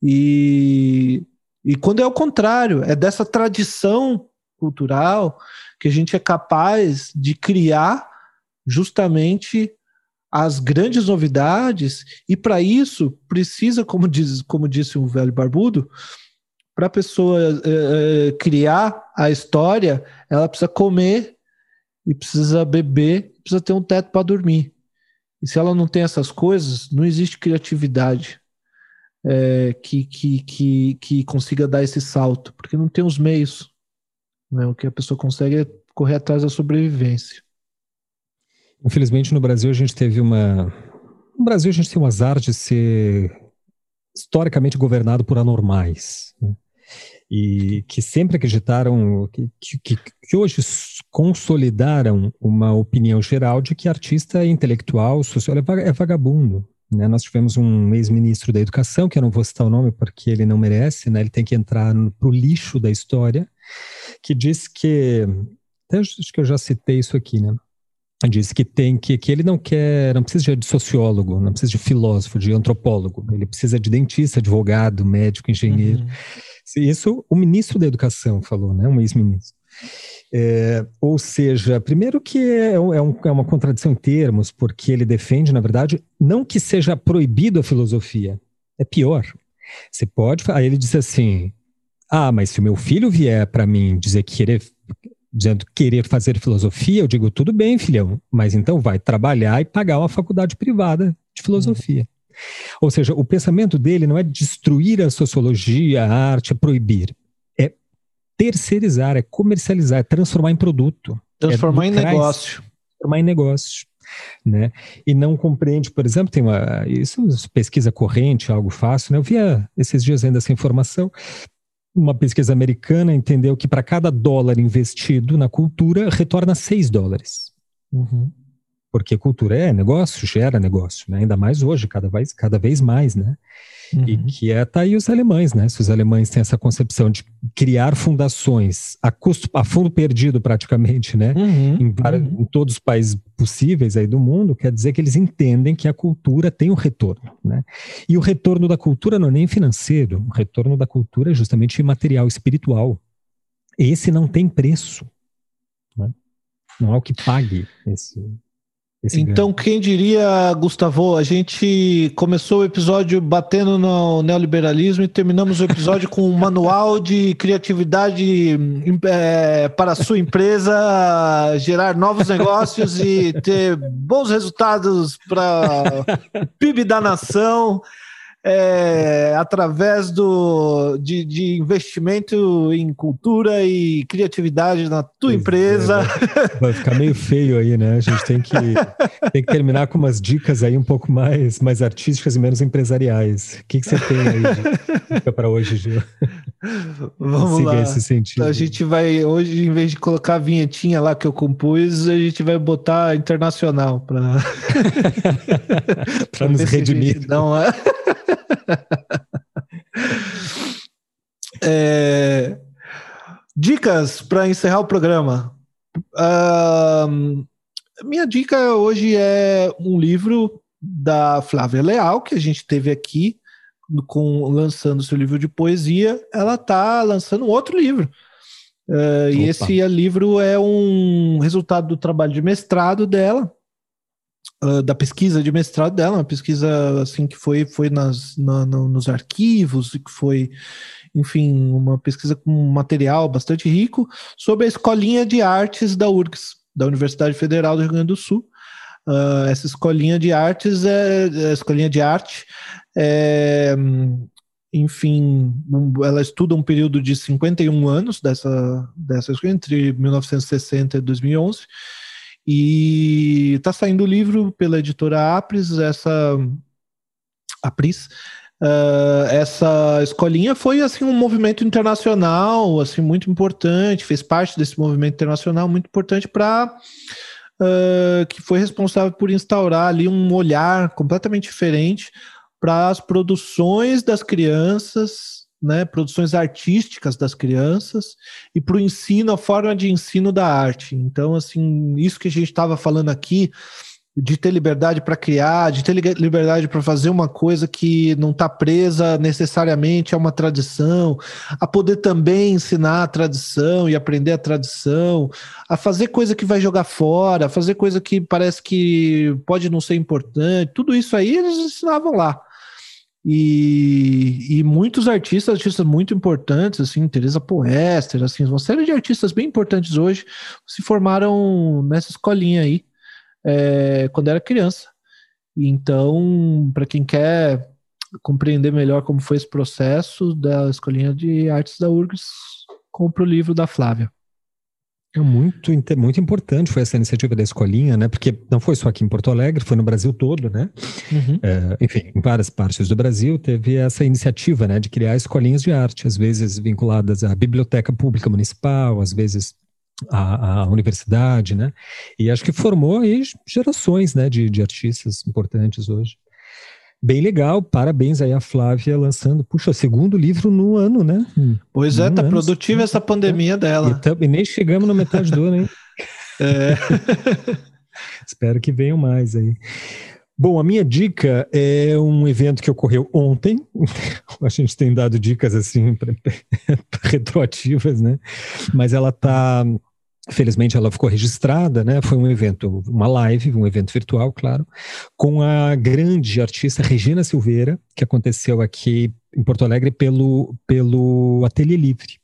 E, e quando é o contrário, é dessa tradição cultural que a gente é capaz de criar justamente as grandes novidades, e para isso precisa, como, diz, como disse um velho barbudo, para a pessoa é, criar a história, ela precisa comer e precisa beber, precisa ter um teto para dormir. E se ela não tem essas coisas, não existe criatividade é, que, que, que, que consiga dar esse salto, porque não tem os meios. Né? O que a pessoa consegue é correr atrás da sobrevivência. Infelizmente, no Brasil, a gente teve uma. No Brasil, a gente tem um azar de ser historicamente governado por anormais. Né? E que sempre acreditaram, que, que, que, hoje consolidaram uma opinião geral de que artista intelectual, social, é, é vagabundo. Né? Nós tivemos um ex-ministro da Educação, que eu não vou citar o nome porque ele não merece, né? ele tem que entrar para o lixo da história, que diz que. Até acho que eu já citei isso aqui, né? Diz que tem que, que ele não quer, não precisa de sociólogo, não precisa de filósofo, de antropólogo, ele precisa de dentista, advogado, médico, engenheiro. Uhum. Isso o ministro da Educação falou, né? Um ex-ministro. É, ou seja, primeiro que é, é, um, é, uma contradição em termos, porque ele defende, na verdade, não que seja proibido a filosofia, é pior. Você pode. Aí ele diz assim: ah, mas se o meu filho vier para mim dizer que querer, dizendo querer fazer filosofia, eu digo, tudo bem, filhão, mas então vai trabalhar e pagar uma faculdade privada de filosofia. Uhum. Ou seja, o pensamento dele não é destruir a sociologia, a arte, é proibir. É terceirizar, é comercializar, é transformar em produto. Transformar é em negócio. Transformar em negócio. Né? E não compreende, por exemplo, tem uma isso pesquisa corrente, algo fácil, né? Eu via esses dias ainda essa informação uma pesquisa americana entendeu que para cada dólar investido na cultura, retorna 6 dólares. Uhum. Porque cultura é negócio, gera negócio, né? ainda mais hoje, cada vez, cada vez mais, né? Uhum. E que é, tá aí os alemães, né? Se os alemães têm essa concepção de criar fundações a custo, a fundo perdido praticamente, né? Uhum. Em, uhum. em, todos os países possíveis aí do mundo, quer dizer que eles entendem que a cultura tem um retorno, né? E o retorno da cultura não é nem financeiro, o retorno da cultura é justamente material, espiritual. Esse não tem preço, né? Não há o que pague esse, então, quem diria, Gustavo, a gente começou o episódio batendo no neoliberalismo e terminamos o episódio com um manual de criatividade é, para a sua empresa gerar novos negócios e ter bons resultados para o PIB da nação é, através do, de, de, investimento em cultura e criatividade na tua pois empresa. É, vai ficar meio feio aí, né? A gente tem que, tem que terminar com umas dicas aí um pouco mais, mais artísticas e menos empresariais. O que, que você tem aí para hoje, Gil? Vamos Siga lá. esse sentido. A gente vai, hoje, em vez de colocar a vinhetinha lá que eu compus, a gente vai botar internacional para nos redimir. Não, é... é, dicas para encerrar o programa. Uh, minha dica hoje é um livro da Flávia Leal, que a gente teve aqui com lançando seu livro de poesia. Ela está lançando outro livro. Uh, e esse livro é um resultado do trabalho de mestrado dela, uh, da pesquisa de mestrado dela, uma pesquisa assim que foi, foi nas, na, no, nos arquivos que foi, enfim, uma pesquisa com material bastante rico sobre a escolinha de artes da URGS, da Universidade Federal do Rio Grande do Sul. Uh, essa escolinha de artes é, a escolinha de arte é, enfim, ela estuda um período de 51 anos dessa, dessa entre 1960 e 2011, e está saindo o livro pela editora Apris, essa Apris, uh, essa escolinha foi assim um movimento internacional, assim muito importante, fez parte desse movimento internacional muito importante para uh, que foi responsável por instaurar ali um olhar completamente diferente para as produções das crianças né, produções artísticas das crianças e para o ensino, a forma de ensino da arte. Então, assim, isso que a gente estava falando aqui, de ter liberdade para criar, de ter liberdade para fazer uma coisa que não está presa necessariamente a uma tradição, a poder também ensinar a tradição e aprender a tradição, a fazer coisa que vai jogar fora, a fazer coisa que parece que pode não ser importante, tudo isso aí eles ensinavam lá. E, e, muitos artistas, artistas muito importantes, assim, Teresa Poester, assim, uma série de artistas bem importantes hoje se formaram nessa escolinha aí, é, quando era criança. Então, para quem quer compreender melhor como foi esse processo da Escolinha de Artes da URGS, compra o livro da Flávia. É muito, muito importante foi essa iniciativa da escolinha, né? Porque não foi só aqui em Porto Alegre, foi no Brasil todo, né? Uhum. É, enfim, em várias partes do Brasil teve essa iniciativa, né, de criar escolinhas de arte, às vezes vinculadas à biblioteca pública municipal, às vezes à, à universidade, né? E acho que formou aí gerações, né, de, de artistas importantes hoje. Bem legal, parabéns aí a Flávia lançando, puxa, segundo livro no ano, né? Pois é, tá ano, produtiva essa pandemia dela. E, e, nem chegamos na metade do ano, hein? É. Espero que venham mais aí. Bom, a minha dica é um evento que ocorreu ontem. A gente tem dado dicas assim retroativas, né? Mas ela tá Felizmente ela ficou registrada, né? Foi um evento, uma live, um evento virtual, claro, com a grande artista Regina Silveira, que aconteceu aqui em Porto Alegre pelo, pelo Ateliê Livre.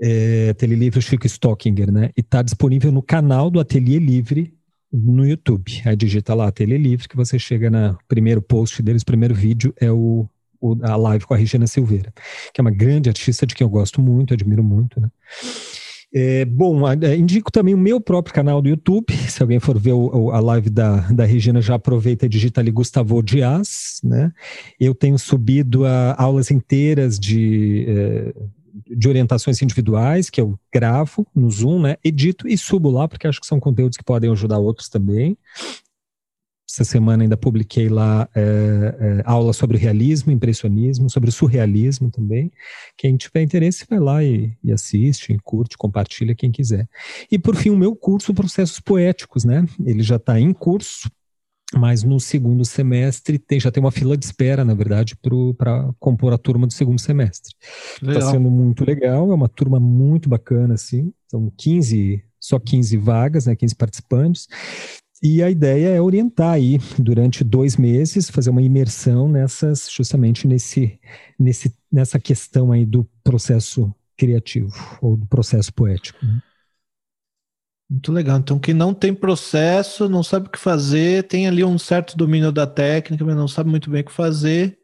É, Ateliê Livre Chico Stockinger, né? E está disponível no canal do Ateliê Livre no YouTube. Aí digita lá Ateliê Livre, que você chega no primeiro post deles, primeiro vídeo é o, o, a live com a Regina Silveira, que é uma grande artista de quem eu gosto muito, admiro muito, né? É, bom, é, indico também o meu próprio canal do YouTube. Se alguém for ver o, a live da, da Regina, já aproveita e digita ali Gustavo Dias. Né? Eu tenho subido a, aulas inteiras de, é, de orientações individuais, que eu gravo no Zoom, né? edito e subo lá, porque acho que são conteúdos que podem ajudar outros também. Essa semana ainda publiquei lá é, é, aula sobre realismo, impressionismo, sobre surrealismo também. Quem tiver interesse, vai lá e, e, assiste, curte, compartilha, quem quiser. E por fim, o meu curso Processos Poéticos, né? Ele já está em curso, mas no segundo semestre tem, já tem uma fila de espera, na verdade, para compor a turma do segundo semestre. Está sendo muito legal, é uma turma muito bacana, assim. São 15, só 15 vagas, né? 15 participantes. E a ideia é orientar aí durante dois meses, fazer uma imersão nessas, justamente nesse, nesse, nessa questão aí do processo criativo ou do processo poético. Né? Muito legal. Então, quem não tem processo, não sabe o que fazer, tem ali um certo domínio da técnica, mas não sabe muito bem o que fazer,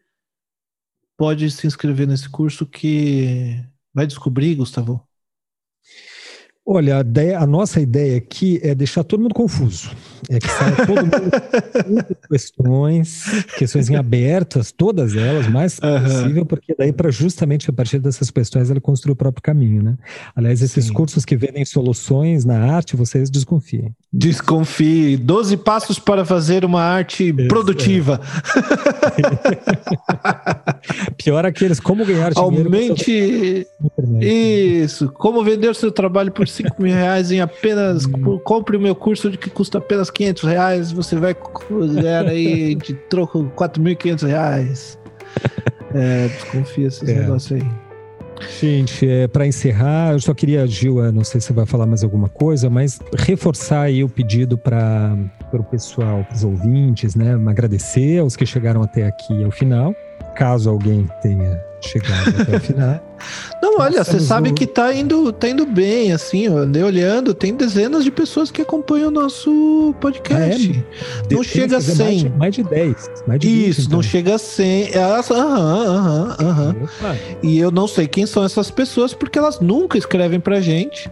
pode se inscrever nesse curso que vai descobrir, Gustavo. Olha, a, ideia, a, nossa ideia aqui é deixar todo mundo confuso. É que saia todo mundo questões, questões em abertas, todas elas, mais uhum. possível, porque daí para justamente a partir dessas questões ele construir o próprio caminho, né? Aliás, esses Sim. cursos que vendem soluções na arte, vocês desconfiem. Desconfie. Doze passos para fazer uma arte Isso, produtiva. É. Pior aqueles como ganhar dinheiro. Aumente. Isso. Como vender seu trabalho por 5 mil reais em apenas. Hum. Compre o meu curso de que custa apenas 500 reais. Você vai ganhar aí de troco 4.500 reais. É, desconfia esses é. negócios aí. Gente, é, para encerrar, eu só queria, Gil, não sei se você vai falar mais alguma coisa, mas reforçar aí o pedido para o pessoal, para os ouvintes, né? Agradecer aos que chegaram até aqui ao final, caso alguém tenha chegado até o final. Não, olha, você sabe que tá indo, tá indo bem, assim, eu andei olhando, tem dezenas de pessoas que acompanham o nosso podcast. Ah, é? Não chega a 100. Mais de, mais de 10. Mais de Isso, 20, então. não chega a 100. Aham, aham, aham. E eu não sei quem são essas pessoas, porque elas nunca escrevem pra gente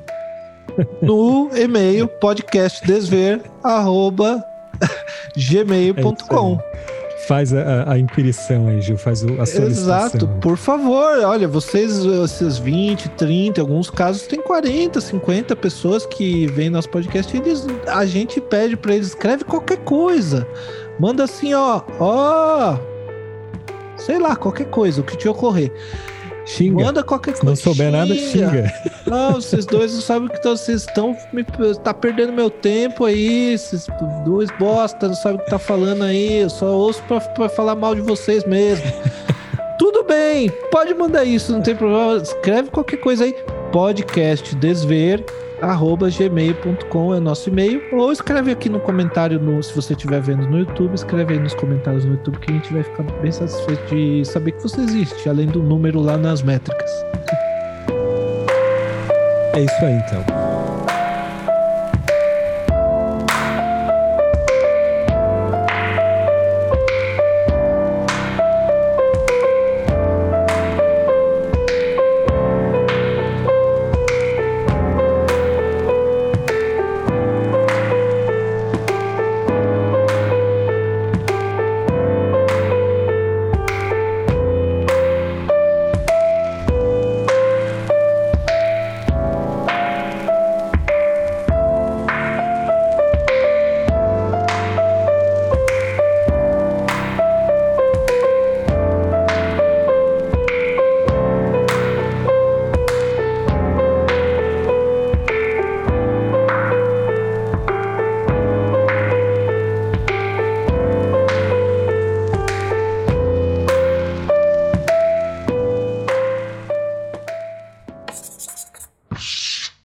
no e-mail podcastdesver@gmail.com. É Faz a, a inquirição aí, Gil, faz a solicitação. Exato, por favor, olha, vocês, vocês 20, 30, em alguns casos tem 40, 50 pessoas que vêm nosso podcast e eles, a gente pede para eles, escreve qualquer coisa. Manda assim, ó, ó, sei lá, qualquer coisa, o que te ocorrer. Xinga. Manda qualquer coisa. Se não souber xinga. nada, xinga. Não, vocês dois não sabem o que vocês estão. Me, tá perdendo meu tempo aí. Esses dois bosta, não sabem o que tá falando aí. Eu só ouço pra, pra falar mal de vocês mesmo. Tudo bem, pode mandar isso, não tem problema. Escreve qualquer coisa aí. Podcast Desver arroba gmail.com é o nosso e-mail. Ou escreve aqui no comentário, no, se você estiver vendo no YouTube, escreve aí nos comentários no YouTube que a gente vai ficar bem satisfeito de saber que você existe, além do número lá nas métricas. É isso aí então.